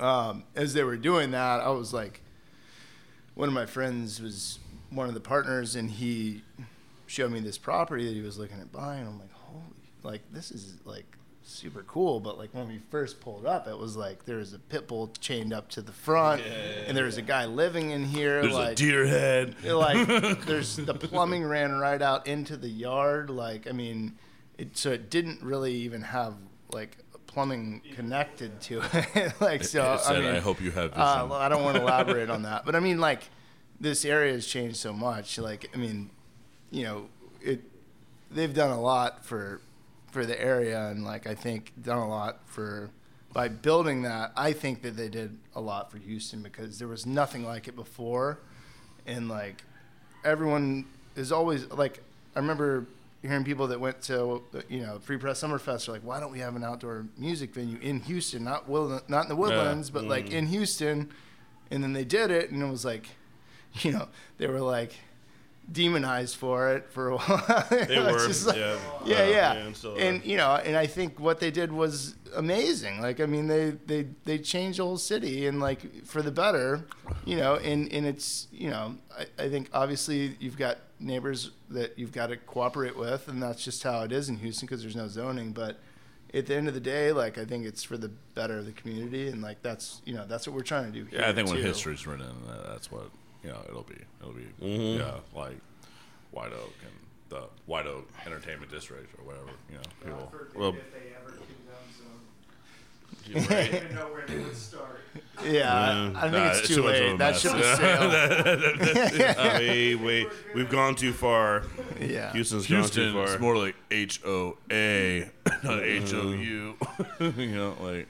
um, as they were doing that, I was like, one of my friends was one of the partners, and he showed me this property that he was looking at buying. I'm like, like this is like super cool. But like when we first pulled up, it was like there was a pit bull chained up to the front, and there was a guy living in here.
There's
like,
a deer head. [LAUGHS]
like [LAUGHS] there's the plumbing ran right out into the yard like i mean it so it didn't really even have like plumbing connected to [LAUGHS] it like so
It said,
i mean
"I hope you have
uh, i don't want to elaborate on that but i mean like this area has changed so much like i mean you know it they've done a lot for for the area and like i think done a lot for by building that i think that they did a lot for houston because there was nothing like it before. And like everyone is always like i remember hearing people that went to you know free press summerfest are like why don't we have an outdoor music venue in houston? Not Woodland, not in the woodlands but like mm. in houston. And then they did it and it was like [LAUGHS] you know they were like demonized for it for a [LAUGHS] while.
They were,
like-
yeah.
yeah
Uh,
yeah.
yeah, I'm
and you know and i think what they did was amazing. Like i mean they they they changed the whole city and like for the better you know and and it's you know i, I think obviously you've got neighbors that you've got to cooperate with and that's just how it is in houston because there's no zoning. But at the end of the day like i think it's for the better of the community and like that's you know that's what we're trying to do here
Yeah, I think when history's written, uh, that's what you know. It'll be. It'll be.
Mm-hmm.
Yeah, like White Oak and the White Oak Entertainment District or whatever. You know, people.
Well,
yeah [LAUGHS]
Yeah.
I, I think
Nah,
it's
it's
too
too much of
late
a
that
mess.
ship has [LAUGHS] sailed [LAUGHS]
wait, wait, we've gone too far.
yeah
Houston's gone too far.
it's more like H O A, not H O U. You know, like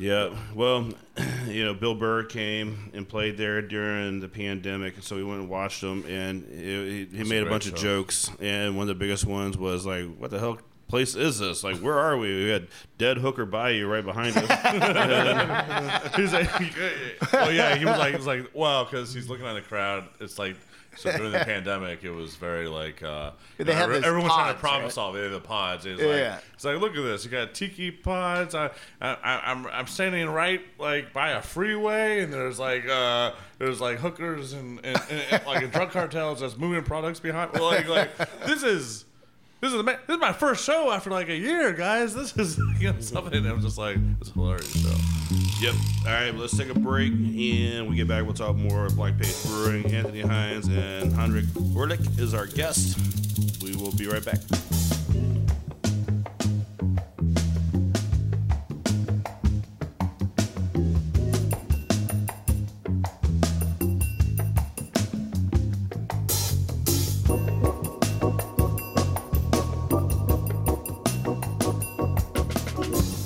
Yeah, well, [CLEARS THROAT] you know, Bill Burr came and played there during the pandemic, and so we went and watched him, and he, he made
a
a
great
bunch of jokes, and one of the biggest ones was like, "What the hell place is this? Like, where are we? We had Dead Hooker Bayou right behind us." [LAUGHS] [LAUGHS]
he's like, [LAUGHS] oh yeah, he was like, he was like, wow, because he's looking at the crowd. It's like. So during the pandemic, it was very like uh,
those
everyone's trying to
pods,
problem
right?
solve. They had the pods. It's
Yeah,
like,
yeah.
it's like look at this. You got tiki pods. I, I, I'm I'm standing right like by a freeway, and there's like uh there's like hookers and, and, and, and, like drug cartels that's moving products behind. Well, like like this is. This is, this is my first show after like a year, guys. This is [LAUGHS] you know, something. I'm just like, it's hilarious show.
Yep. All right, let's take a break, and we get back. We'll talk more of Black Page Brewing. Anthony Hines and Heinrich Werlich is our guest. We will be right back.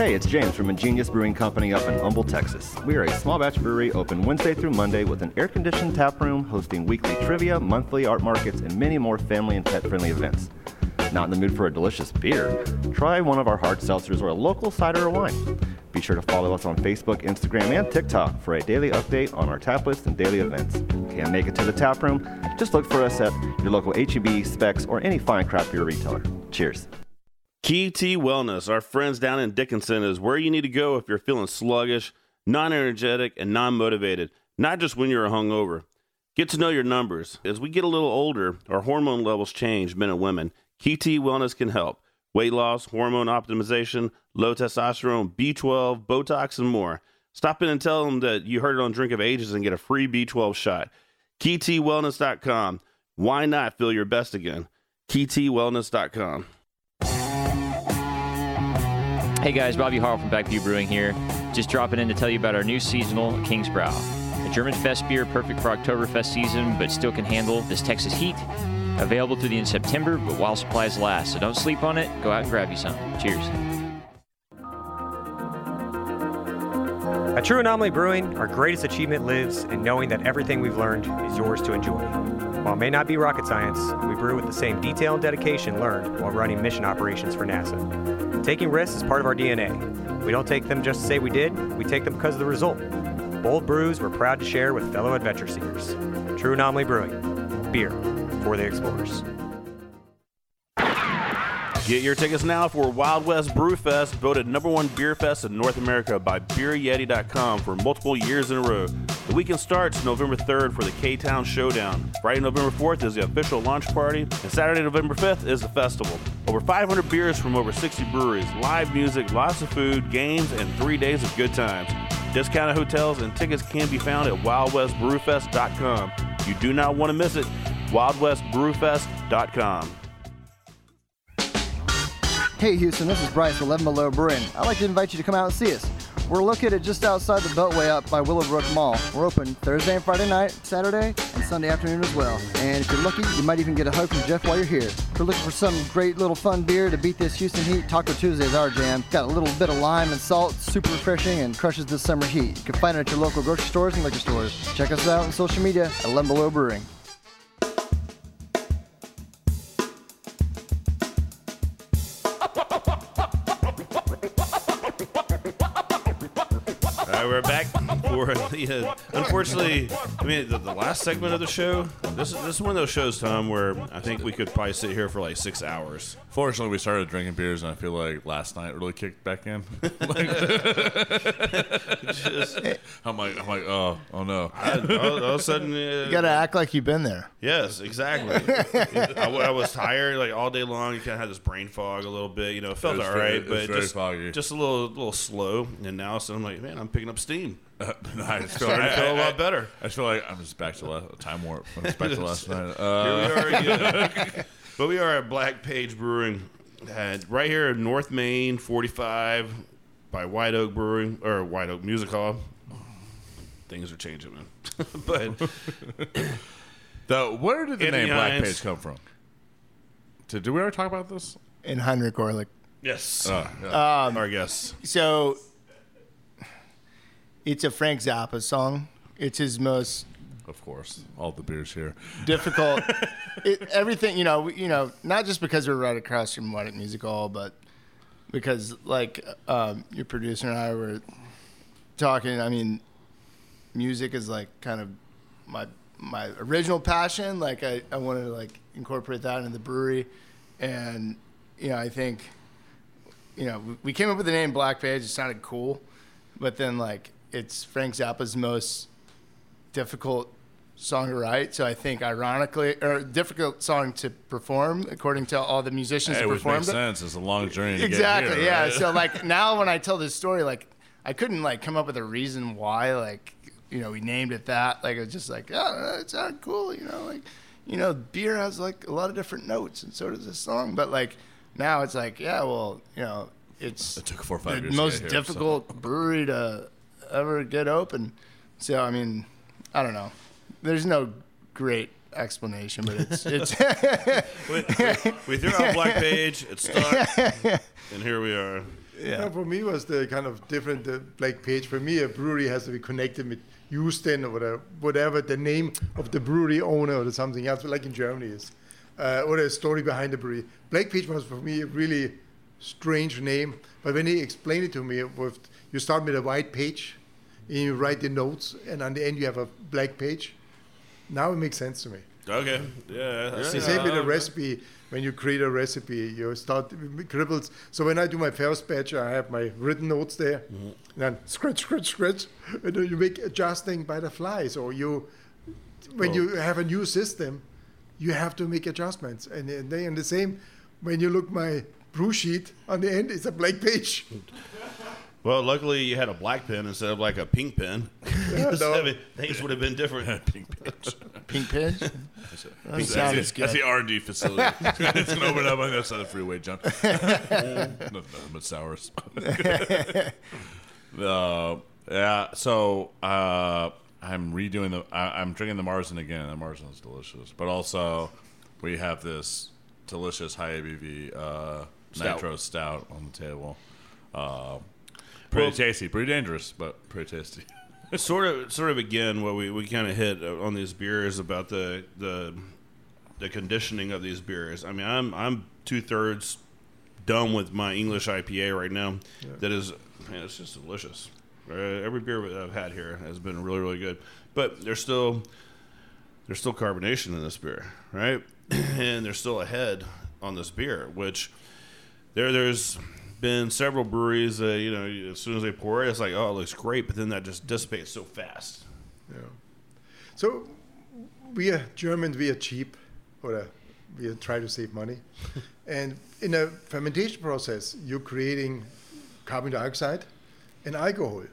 Hey, it's James from Ingenious Brewing Company up in Humble, Texas. We are a small batch brewery open Wednesday through Monday with an air conditioned tap room, hosting weekly trivia, monthly art markets, and many more family and pet friendly events. Not in the mood for a delicious beer? Try one of our hard seltzers or a local cider or wine. Be sure to follow us on Facebook, Instagram, and TikTok for a daily update on our tap list and daily events. Can't make it to the tap room? Just look for us at your local HEB, Specs, or any fine craft beer retailer. Cheers.
Key T Wellness, our friends down in Dickinson, is where you need to go if you're feeling sluggish, non energetic, and non motivated, not just when you're hungover. Get to know your numbers. As we get a little older, our hormone levels change, men and women. Key T Wellness can help. Weight loss, hormone optimization, low testosterone, B12, Botox, and more. Stop in and tell them that you heard it on Drink of Ages and get a free B12 shot. KeyTWellness.com. Why not feel your best again? KeyTWellness.com.
Hey guys, Bobby Harl from Back Pew Brewing here. Just dropping in to tell you about our new seasonal King's Brow. A German Fest beer perfect for Oktoberfest season, but still can handle this Texas heat. Available through the end of September, but while supplies last. So don't sleep on it. Go out and grab you some. Cheers.
At True Anomaly Brewing, our greatest achievement lives in knowing that everything we've learned is yours to enjoy. While it may not be rocket science, we brew with the same detail and dedication learned while running mission operations for NASA. Taking risks is part of our DNA. We don't take them just to say we did, we take them because of the result. Bold brews we're proud to share with fellow adventure seekers. True Anomaly Brewing, beer for the explorers.
Get your tickets now for Wild West Brew Fest, voted number one beer fest in North America by BeerYeti.com for multiple years in a row. The weekend starts November 3rd for the K Town Showdown. Friday, November 4th is the official launch party, and Saturday, November 5th is the festival. Over 500 beers from over 60 breweries, live music, lots of food, games, and three days of good times. Discounted hotels and tickets can be found at WildWestBrewFest.com. You do not want to miss it. WildWestBrewFest.com.
Hey Houston, this is Bryce with 11 Below Brewing. I'd like to invite you to come out and see us. We're located just outside the Beltway up by Willowbrook Mall. We're open Thursday and Friday night, Saturday, and Sunday afternoon as well. And if you're lucky, you might even get a hug from Jeff while you're here. If you're looking for some great little fun beer to beat this Houston heat, Taco Tuesday is our jam. Got a little bit of lime and salt, super refreshing, and crushes this summer heat. You can find it at your local grocery stores and liquor stores. Check us out on social media at 11 Below Brewing.
For the. Unfortunately, I mean the, the last segment of the show. This is this is one of those shows, Tom, where I think we could probably sit here for like six hours.
Fortunately, we started drinking beers, and I feel like last night really kicked back in. [LAUGHS]
Just-
I'm like, I'm like, oh, oh no!
I- all, all of a sudden, uh,
You gotta act like you've been there.
Yes, exactly. [LAUGHS] I was tired like all day long. You kind of had this brain fog a little bit. You know, it felt
It was
all
very-
right,
it was
but
very
just
foggy.
just a little little slow. And now, so I'm like, man, I'm picking up steam.
Uh, no, I just feel,
Starting to
I-
feel a
I-
lot better.
I feel like I'm just back to last, time warp. I'm just back to [LAUGHS] last night. Uh,
Here we are again. [LAUGHS] but we are at Black Page Brewing, at, right here in North Main, 45 by White Oak Brewing or White Oak Music Hall. Things are changing, man. [LAUGHS] but [COUGHS]
the where did the name Black
Hines-
Page come from? Did, did we ever talk about this?
In Heinrich Werlich.
Yes.
Oh, yeah.
Um,
Our guess.
So it's a Frank Zappa song. It's his most
Of course, all the beers here. [LAUGHS]
difficult. it, everything, you know, we- you know, not just because we're right across from Oak Music Hall, but because like um, your producer and I were talking. I mean, music is like kind of my my original passion. Like I, I wanted to like incorporate that into the brewery, and you know, I think you know we came up with the name Black Page. It sounded cool, but then like it's Frank Zappa's most difficult song to write. So I think ironically, or difficult song to perform, according to all the musicians
Hey,
who
which
performed
makes
it.
sense. It's a long journey. To
Exactly.
Get here,
yeah.
right?
So like [LAUGHS] now when I tell this story, like I couldn't like come up with a reason why like you know we named it that. Like it was just like oh it sounded cool. You know like you know beer has like a lot of different notes and so does this song. But like now it's like yeah well you know it's
It took four or five
the most
get here, so.
difficult brewery to ever get open. So I mean I don't know. There's no great explanation, but it's it's. [LAUGHS]
we, we- we threw out Black Page. It stuck, and here we are.
Yeah. for me, was the kind of different uh, Black Page. For me, a brewery has to be connected with Houston or whatever, whatever the name of the brewery owner or something else, like in Germany is, uh, or a story behind the brewery. Black Page was for me a really strange name, but when he explained it to me, with you start with a white page, and you write the notes, and on the end you have a black page. Now it makes sense to me.
Okay. Yeah.
It's the same with a recipe. When you create a recipe, you start with cribbles. So when I do my first batch, I have my written notes there.
Mm-hmm.
And then scratch, scratch, scratch. And then you make adjusting by the fly. So you, when
Oh.
you have a new system, you have to make adjustments. And, and they and the same, when you look my brew sheet on the end, it's a blank page. [LAUGHS]
Well, luckily you had a black pen instead of like a pink pen.
Yeah, [LAUGHS] no.
I mean, things would have been different. [LAUGHS]
pink pen.
Pink pen? [LAUGHS]
That
That sounds
That's the. R and D facility. it's gonna open up on the other side of the freeway, John. Nothing but sours. uh, yeah. So uh, I'm redoing the. I, I'm drinking the Marzen again. The Marzen is delicious, but also we have this delicious high ABV uh,
Stout.
nitro stout on the table. Uh, pretty
Well-
tasty, pretty dangerous, but pretty tasty. [LAUGHS]
sort of, sort of again, what we, we kind of hit uh, on these beers about the the the conditioning of these beers. I mean, I'm I'm two thirds done with my English IPA right now. That is, man, it's just delicious. Uh, every beer that I've had here has been really really good, but there's still there's still carbonation in this beer, right? [CLEARS THROAT] and there's still a head on this beer, which there there's been several breweries that you know as soon as they pour it, it's like oh it looks great, but then that just dissipates so fast.
Yeah. So we are Germans. We are cheap, or uh, we try to save money. [LAUGHS] and in a fermentation process, you're creating carbon dioxide and alcohol.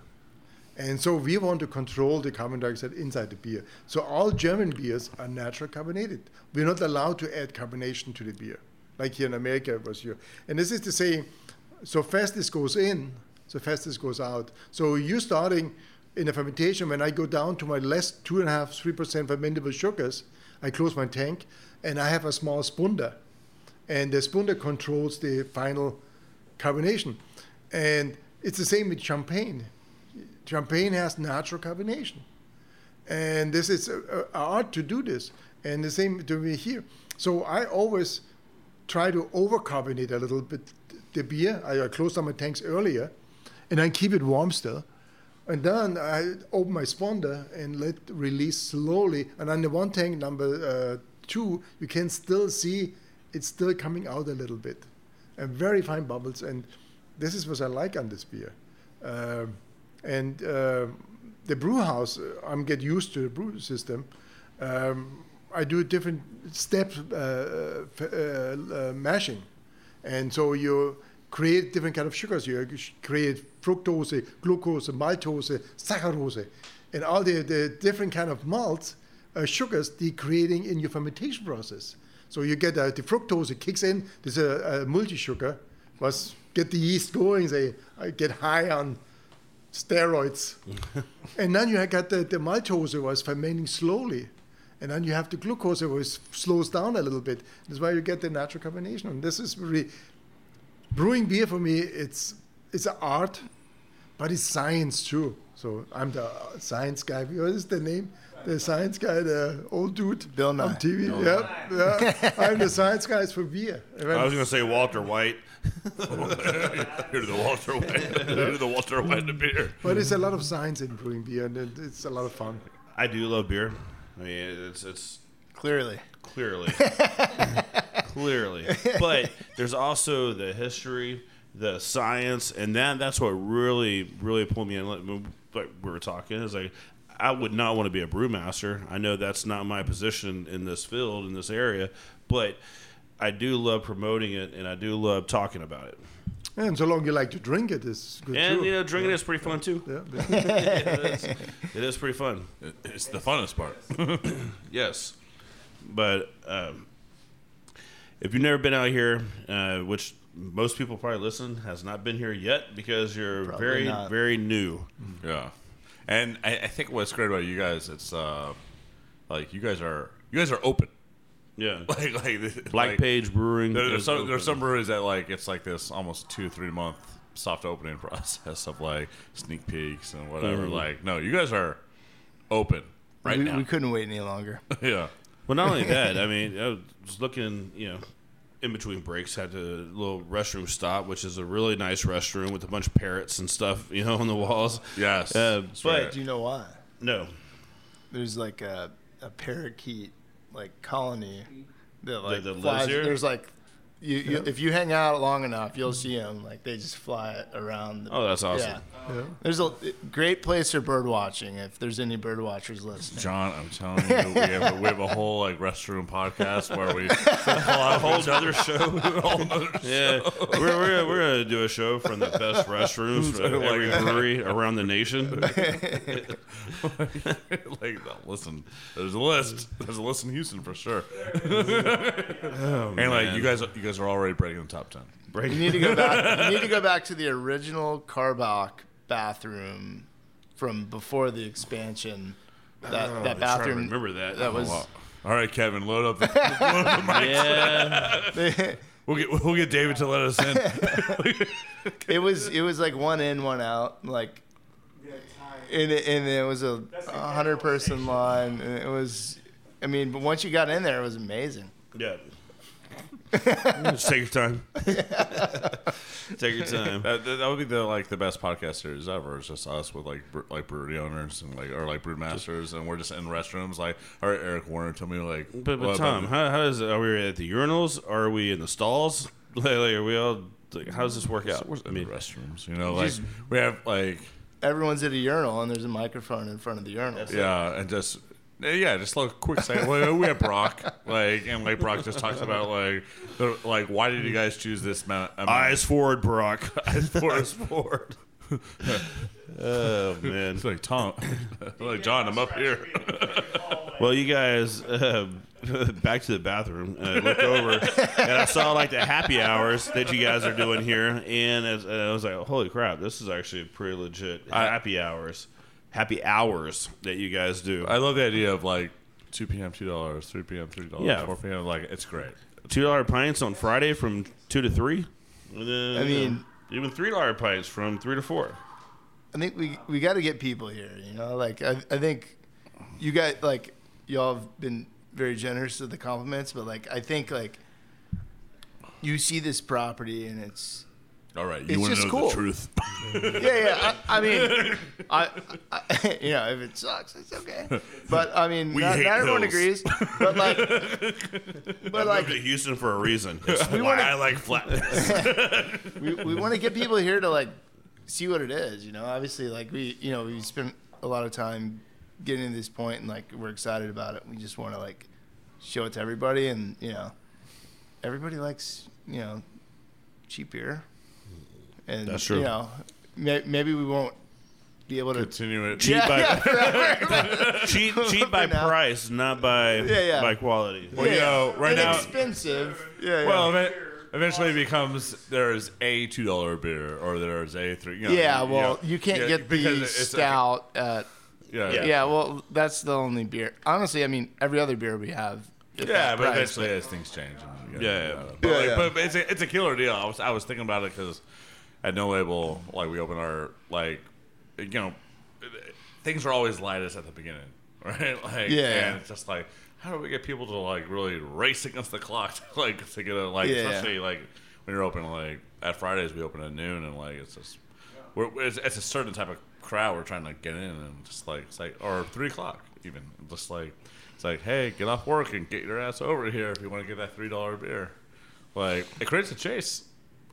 And so we want to control the carbon dioxide inside the beer. So all German beers are natural carbonated. We're not allowed to add carbonation to the beer, like here in America it was here. And this is to say, so fast this goes in, so fast this goes out. So you're starting in a fermentation, when I go down to my last two and a half, three percent fermentable sugars, I close my tank, and I have a small spunder, and the spunder controls the final carbonation. And it's the same with champagne. Champagne has natural carbonation. And this is a, a art to do this. And the same to me here. So I always try to overcarbonate a little bit the beer. I, close down my tanks earlier and I keep it warm still. And then I open my sponder and let release slowly. And on the one tank, number uh, two, you can still see it's still coming out a little bit. And very fine bubbles. And this is what I like on this beer. Um, and uh, the brew house, uh, I'm get used to the brew system. Um, I do different steps uh, uh, uh, mashing, and so you create different kind of sugars. You create fructose, glucose, maltose, saccharose, and all the, the different kind of malts, uh, sugars, they creating in your fermentation process. So you get uh, the fructose kicks in. There's a, a multi sugar, was get the yeast going. They get high on steroids. [LAUGHS] and then you got the, the maltose was fermenting slowly. And then you have the glucose which slows down a little bit. That's why you get the natural carbonation. And this is really brewing beer for me. It's it's an art, but it's science too. So I'm the science guy. What is the name? The science guy, the old dude
Bill Nye.
on TV.
Bill
Yep, yeah. I'm the science guy for beer.
I was going to say Walter White. [LAUGHS]
You're the Walter White. You're the Walter White of beer.
But it's a lot of science in brewing beer, and it's a lot of fun.
I do love beer. I mean, it's it's
Clearly.
clearly, [LAUGHS] clearly. But there's also the history, the science, and that that's what really really pulled me in. Like like we were talking is like. I would not want to be a brewmaster. I know that's not my position in this field, in this area, but I do love promoting it and I do love talking about it.
And so long you like to drink it, it's good
And
too.
you know, drinking
Yeah.
is pretty fun too.
Yeah. [LAUGHS]
it, is, it is pretty fun.
It's the funnest part. [COUGHS]
yes, but um, if you've never been out here, uh, which most people probably listen has not been here yet because you're
Probably
very
not.
very new.
Yeah, and I, I think what's great about you guys, it's uh, like you guys are you guys are open.
Yeah, [LAUGHS]
like like
Black
like-
Page Brewing
There, there's
is
some
open.
there's some breweries that like it's like this almost two three month soft opening [LAUGHS] process of like sneak peeks and whatever.
Mhm.
Like, no, you guys are open right
we,
now.
we couldn't wait any longer. [LAUGHS]
yeah.
Well, not only that, I mean, I was looking, you know, in between breaks, had a little restroom stop, which is a really nice restroom with a bunch of parrots and stuff, you know, on the walls.
Yes.
Uh,
That's
but
right.
Do you know why?
no,
There's like a, a parakeet like colony that like
that lives
flies.
here?
There's like you, you
Yeah.
if you hang out long enough, you'll see them. Like they just fly around. The,
Oh, that's awesome.
Yeah.
Yeah.
There's a great place for bird watching. If there's any bird watchers listening,
John, I'm telling you, we have, a, we have a whole like restroom podcast where we call
a whole
other.
other show. [LAUGHS]
Whole nother
yeah,
show.
we're, we're, we're gonna do a show from the best restrooms
So, [LAUGHS]
from
like-
every brewery around the nation. [LAUGHS]
like, listen, there's a list. There's a list in Houston for sure.
Oh,
and like you guys, you guys are already breaking the top ten.
you need to go back. You need to go back to the original Karbach bathroom from before the expansion. That
Oh,
that
I'm to
bathroom.
remember that.
That
Oh,
was.
wow.
All right, Kevin, load up the, [LAUGHS] load up the mics.
Yeah.
we'll get we'll get David to let us in. [LAUGHS]
it was it was like one in, one out, like. And it, and it was a a hundred person line, and it was, I mean, but once you got in there, it was amazing.
Yeah. Just take your time. [LAUGHS] take your time.
That, that that would be the like the best podcast series ever. It's just us with like bre- like brewery owners and like or like brew masters, and we're just in restrooms. Like, all right, Eric Warner, tell me like.
But,
what
but Tom,
about-
how, how does are we at the urinals? Are we in the stalls? [LAUGHS] Like, like, are we all? Like, how does this work out?
We're
I
in
mean,
the restrooms, you know, like
Just-
we have like
Everyone's at a urinal, and there's a microphone in front of the urinal.
yeah, and just yeah, just like a quick second. Well, we have Brock, like, and like Brock just talks about like, the, like, why did you guys choose this amount? amount
eyes forward, Brock. [LAUGHS]
eyes forward.
eyes forward. [LAUGHS] oh man.
It's like Tom, [LAUGHS] like John, I'm up here.
Well, you guys, uh, back to the bathroom. Uh, look over, and I saw like the happy hours that you guys are doing here, and, as, and I was like, "Holy crap! This is actually pretty legit happy hours, happy hours that you guys do."
I love the idea of like 2 p.m. two dollars, 3 p.m. three dollars,
Yeah.
4 p.m. Like it's great.
Two dollar pints on Friday from two to three. And then,
I
you know,
mean- uh,
even three dollar pints from three to four.
I think we we got to get people here. You know, like I, I think you guys like y'all have been very generous with the compliments, but like I think like you see this property and it's
All right, you want to know
cool.
the truth? [LAUGHS]
yeah yeah. I, I mean, I, I [LAUGHS] you know if it sucks it's okay, but I mean
We
not,
hate
not everyone
hills.
agrees, but like
I [LAUGHS]
but like
moved to Houston for a reason. It's
We
why
wanna-
I like flatness.
we, we want to get people here to like see what it is you know obviously like we you know we spent a lot of time getting to this point and like we're excited about it we just want to like show it to everybody and you know everybody likes you know cheap beer and
That's true.
you know may, maybe we won't be able to
Continue it.
cheap [LAUGHS]
Yeah,
by
yeah,
cheap [LAUGHS] cheap [LAUGHS] by
For now.
price, not by
Yeah, yeah.
by quality.
Well, you know, right now,
inexpensive yeah, yeah.
well, ev- eventually it becomes there's a two dollar beer or there's a three. You know,
yeah,
you
well,
know,
you can't
yeah,
get
because
the
it's a-
stout at.
yeah,
Yeah.
yeah,
well, that's the only beer. Honestly, I mean, every other beer we have. at
Yeah,
that
but
price,
eventually as things change. and you
Yeah,
gotta-
yeah.
But,
Yeah,
like,
yeah.
but it's a, it's a killer deal. I was I was thinking about it because at No Label, like we open our like, you know, things are always lightest at the beginning, [LAUGHS] right? Like,
Yeah.
and it's just like. How do we get people to like really race against the clock, [LAUGHS] to, like to get a like,
Yeah.
especially like when you're open like at Fridays we open at noon and like it's just we're, it's, it's a certain type of crowd we're trying to get in and just like it's like or three o'clock even just like it's like hey get off work and get your ass over here if you want to get that three dollar beer like it creates a chase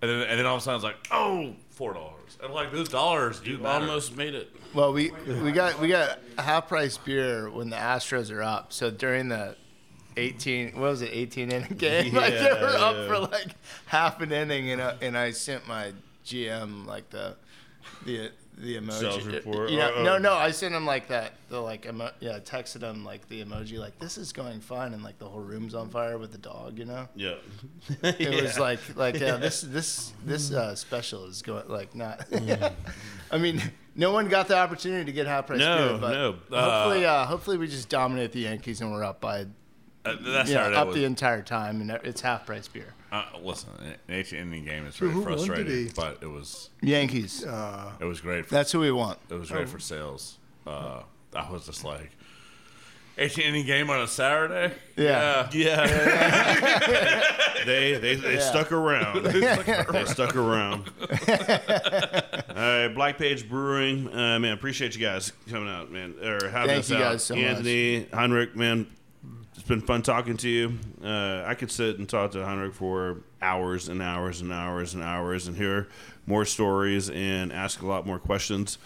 and then and then all of a sudden it's like oh four dollars and like those dollars do
You
matter.
almost made it.
Well, we we got we got a half price beer when the Astros are up. So during the 18, what was it, 18 inning [LAUGHS] game? like they were
Yeah,
up for like half an inning, and uh, and I sent my GM like the the the emoji.
Sales report.
Yeah,
Uh-oh.
no, no, I sent him like that. The like emo- yeah, texted him like the emoji like this is going fine, and like the whole room's on fire with the dog, you know.
Yeah. [LAUGHS]
It was [LAUGHS] like like uh, this [LAUGHS] this this uh, special is going like not. I mean, no one got the opportunity to get half price
No,
beer, but
no.
hopefully, uh, hopefully we just dominate the Yankees and we're up by
Uh, that
you know,
Saturday
up the entire time, and it's half price beer.
Uh, listen, an eighth inning game is
So
very
who won
frustrating,
today?
but it was
Yankees.
it was great. For,
That's who we want.
It was great
Oh.
for sales. Uh, I was just like, 18 inning game on a Saturday.
Yeah.
Yeah. [LAUGHS] they they, they
Yeah.
stuck around. [LAUGHS]
They stuck around.
they stuck around. All right, Black Page Brewing. Uh, man, appreciate you guys coming out, man, or having
Thank
us
you
out.
guys so much.
Anthony, Heinrich, man, it's been fun talking to you. Uh, I could sit and talk to Heinrich for hours and hours and hours and hours and hear more stories and ask a lot more questions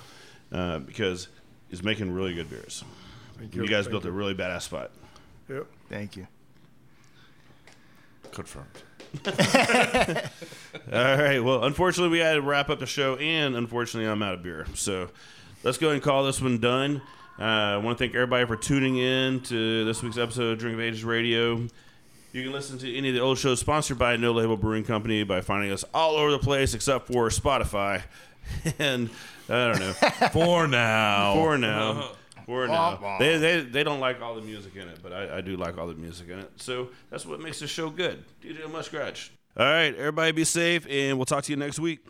uh, because he's making really good beers.
Thank
You
you.
guys
Thank
built
you.
a really badass spot.
Yep.
Thank you.
Confirmed. [LAUGHS]
All right. Well, unfortunately, we had to wrap up the show, and unfortunately, I'm out of beer. So let's go ahead and call this one done. Uh, I want to thank everybody for tuning in to this week's episode of Drink of Ages Radio. You can listen to any of the old shows sponsored by No Label Brewing Company by finding us all over the place except for Spotify. [LAUGHS] and I don't know. [LAUGHS]
For now.
For now. For
Wah,
now.
wah.
They, they, they don't like all the music in it, but I, I do like all the music in it. So that's what makes the show good. DJ Muskratch. All right. Everybody be safe, and we'll talk to you next week.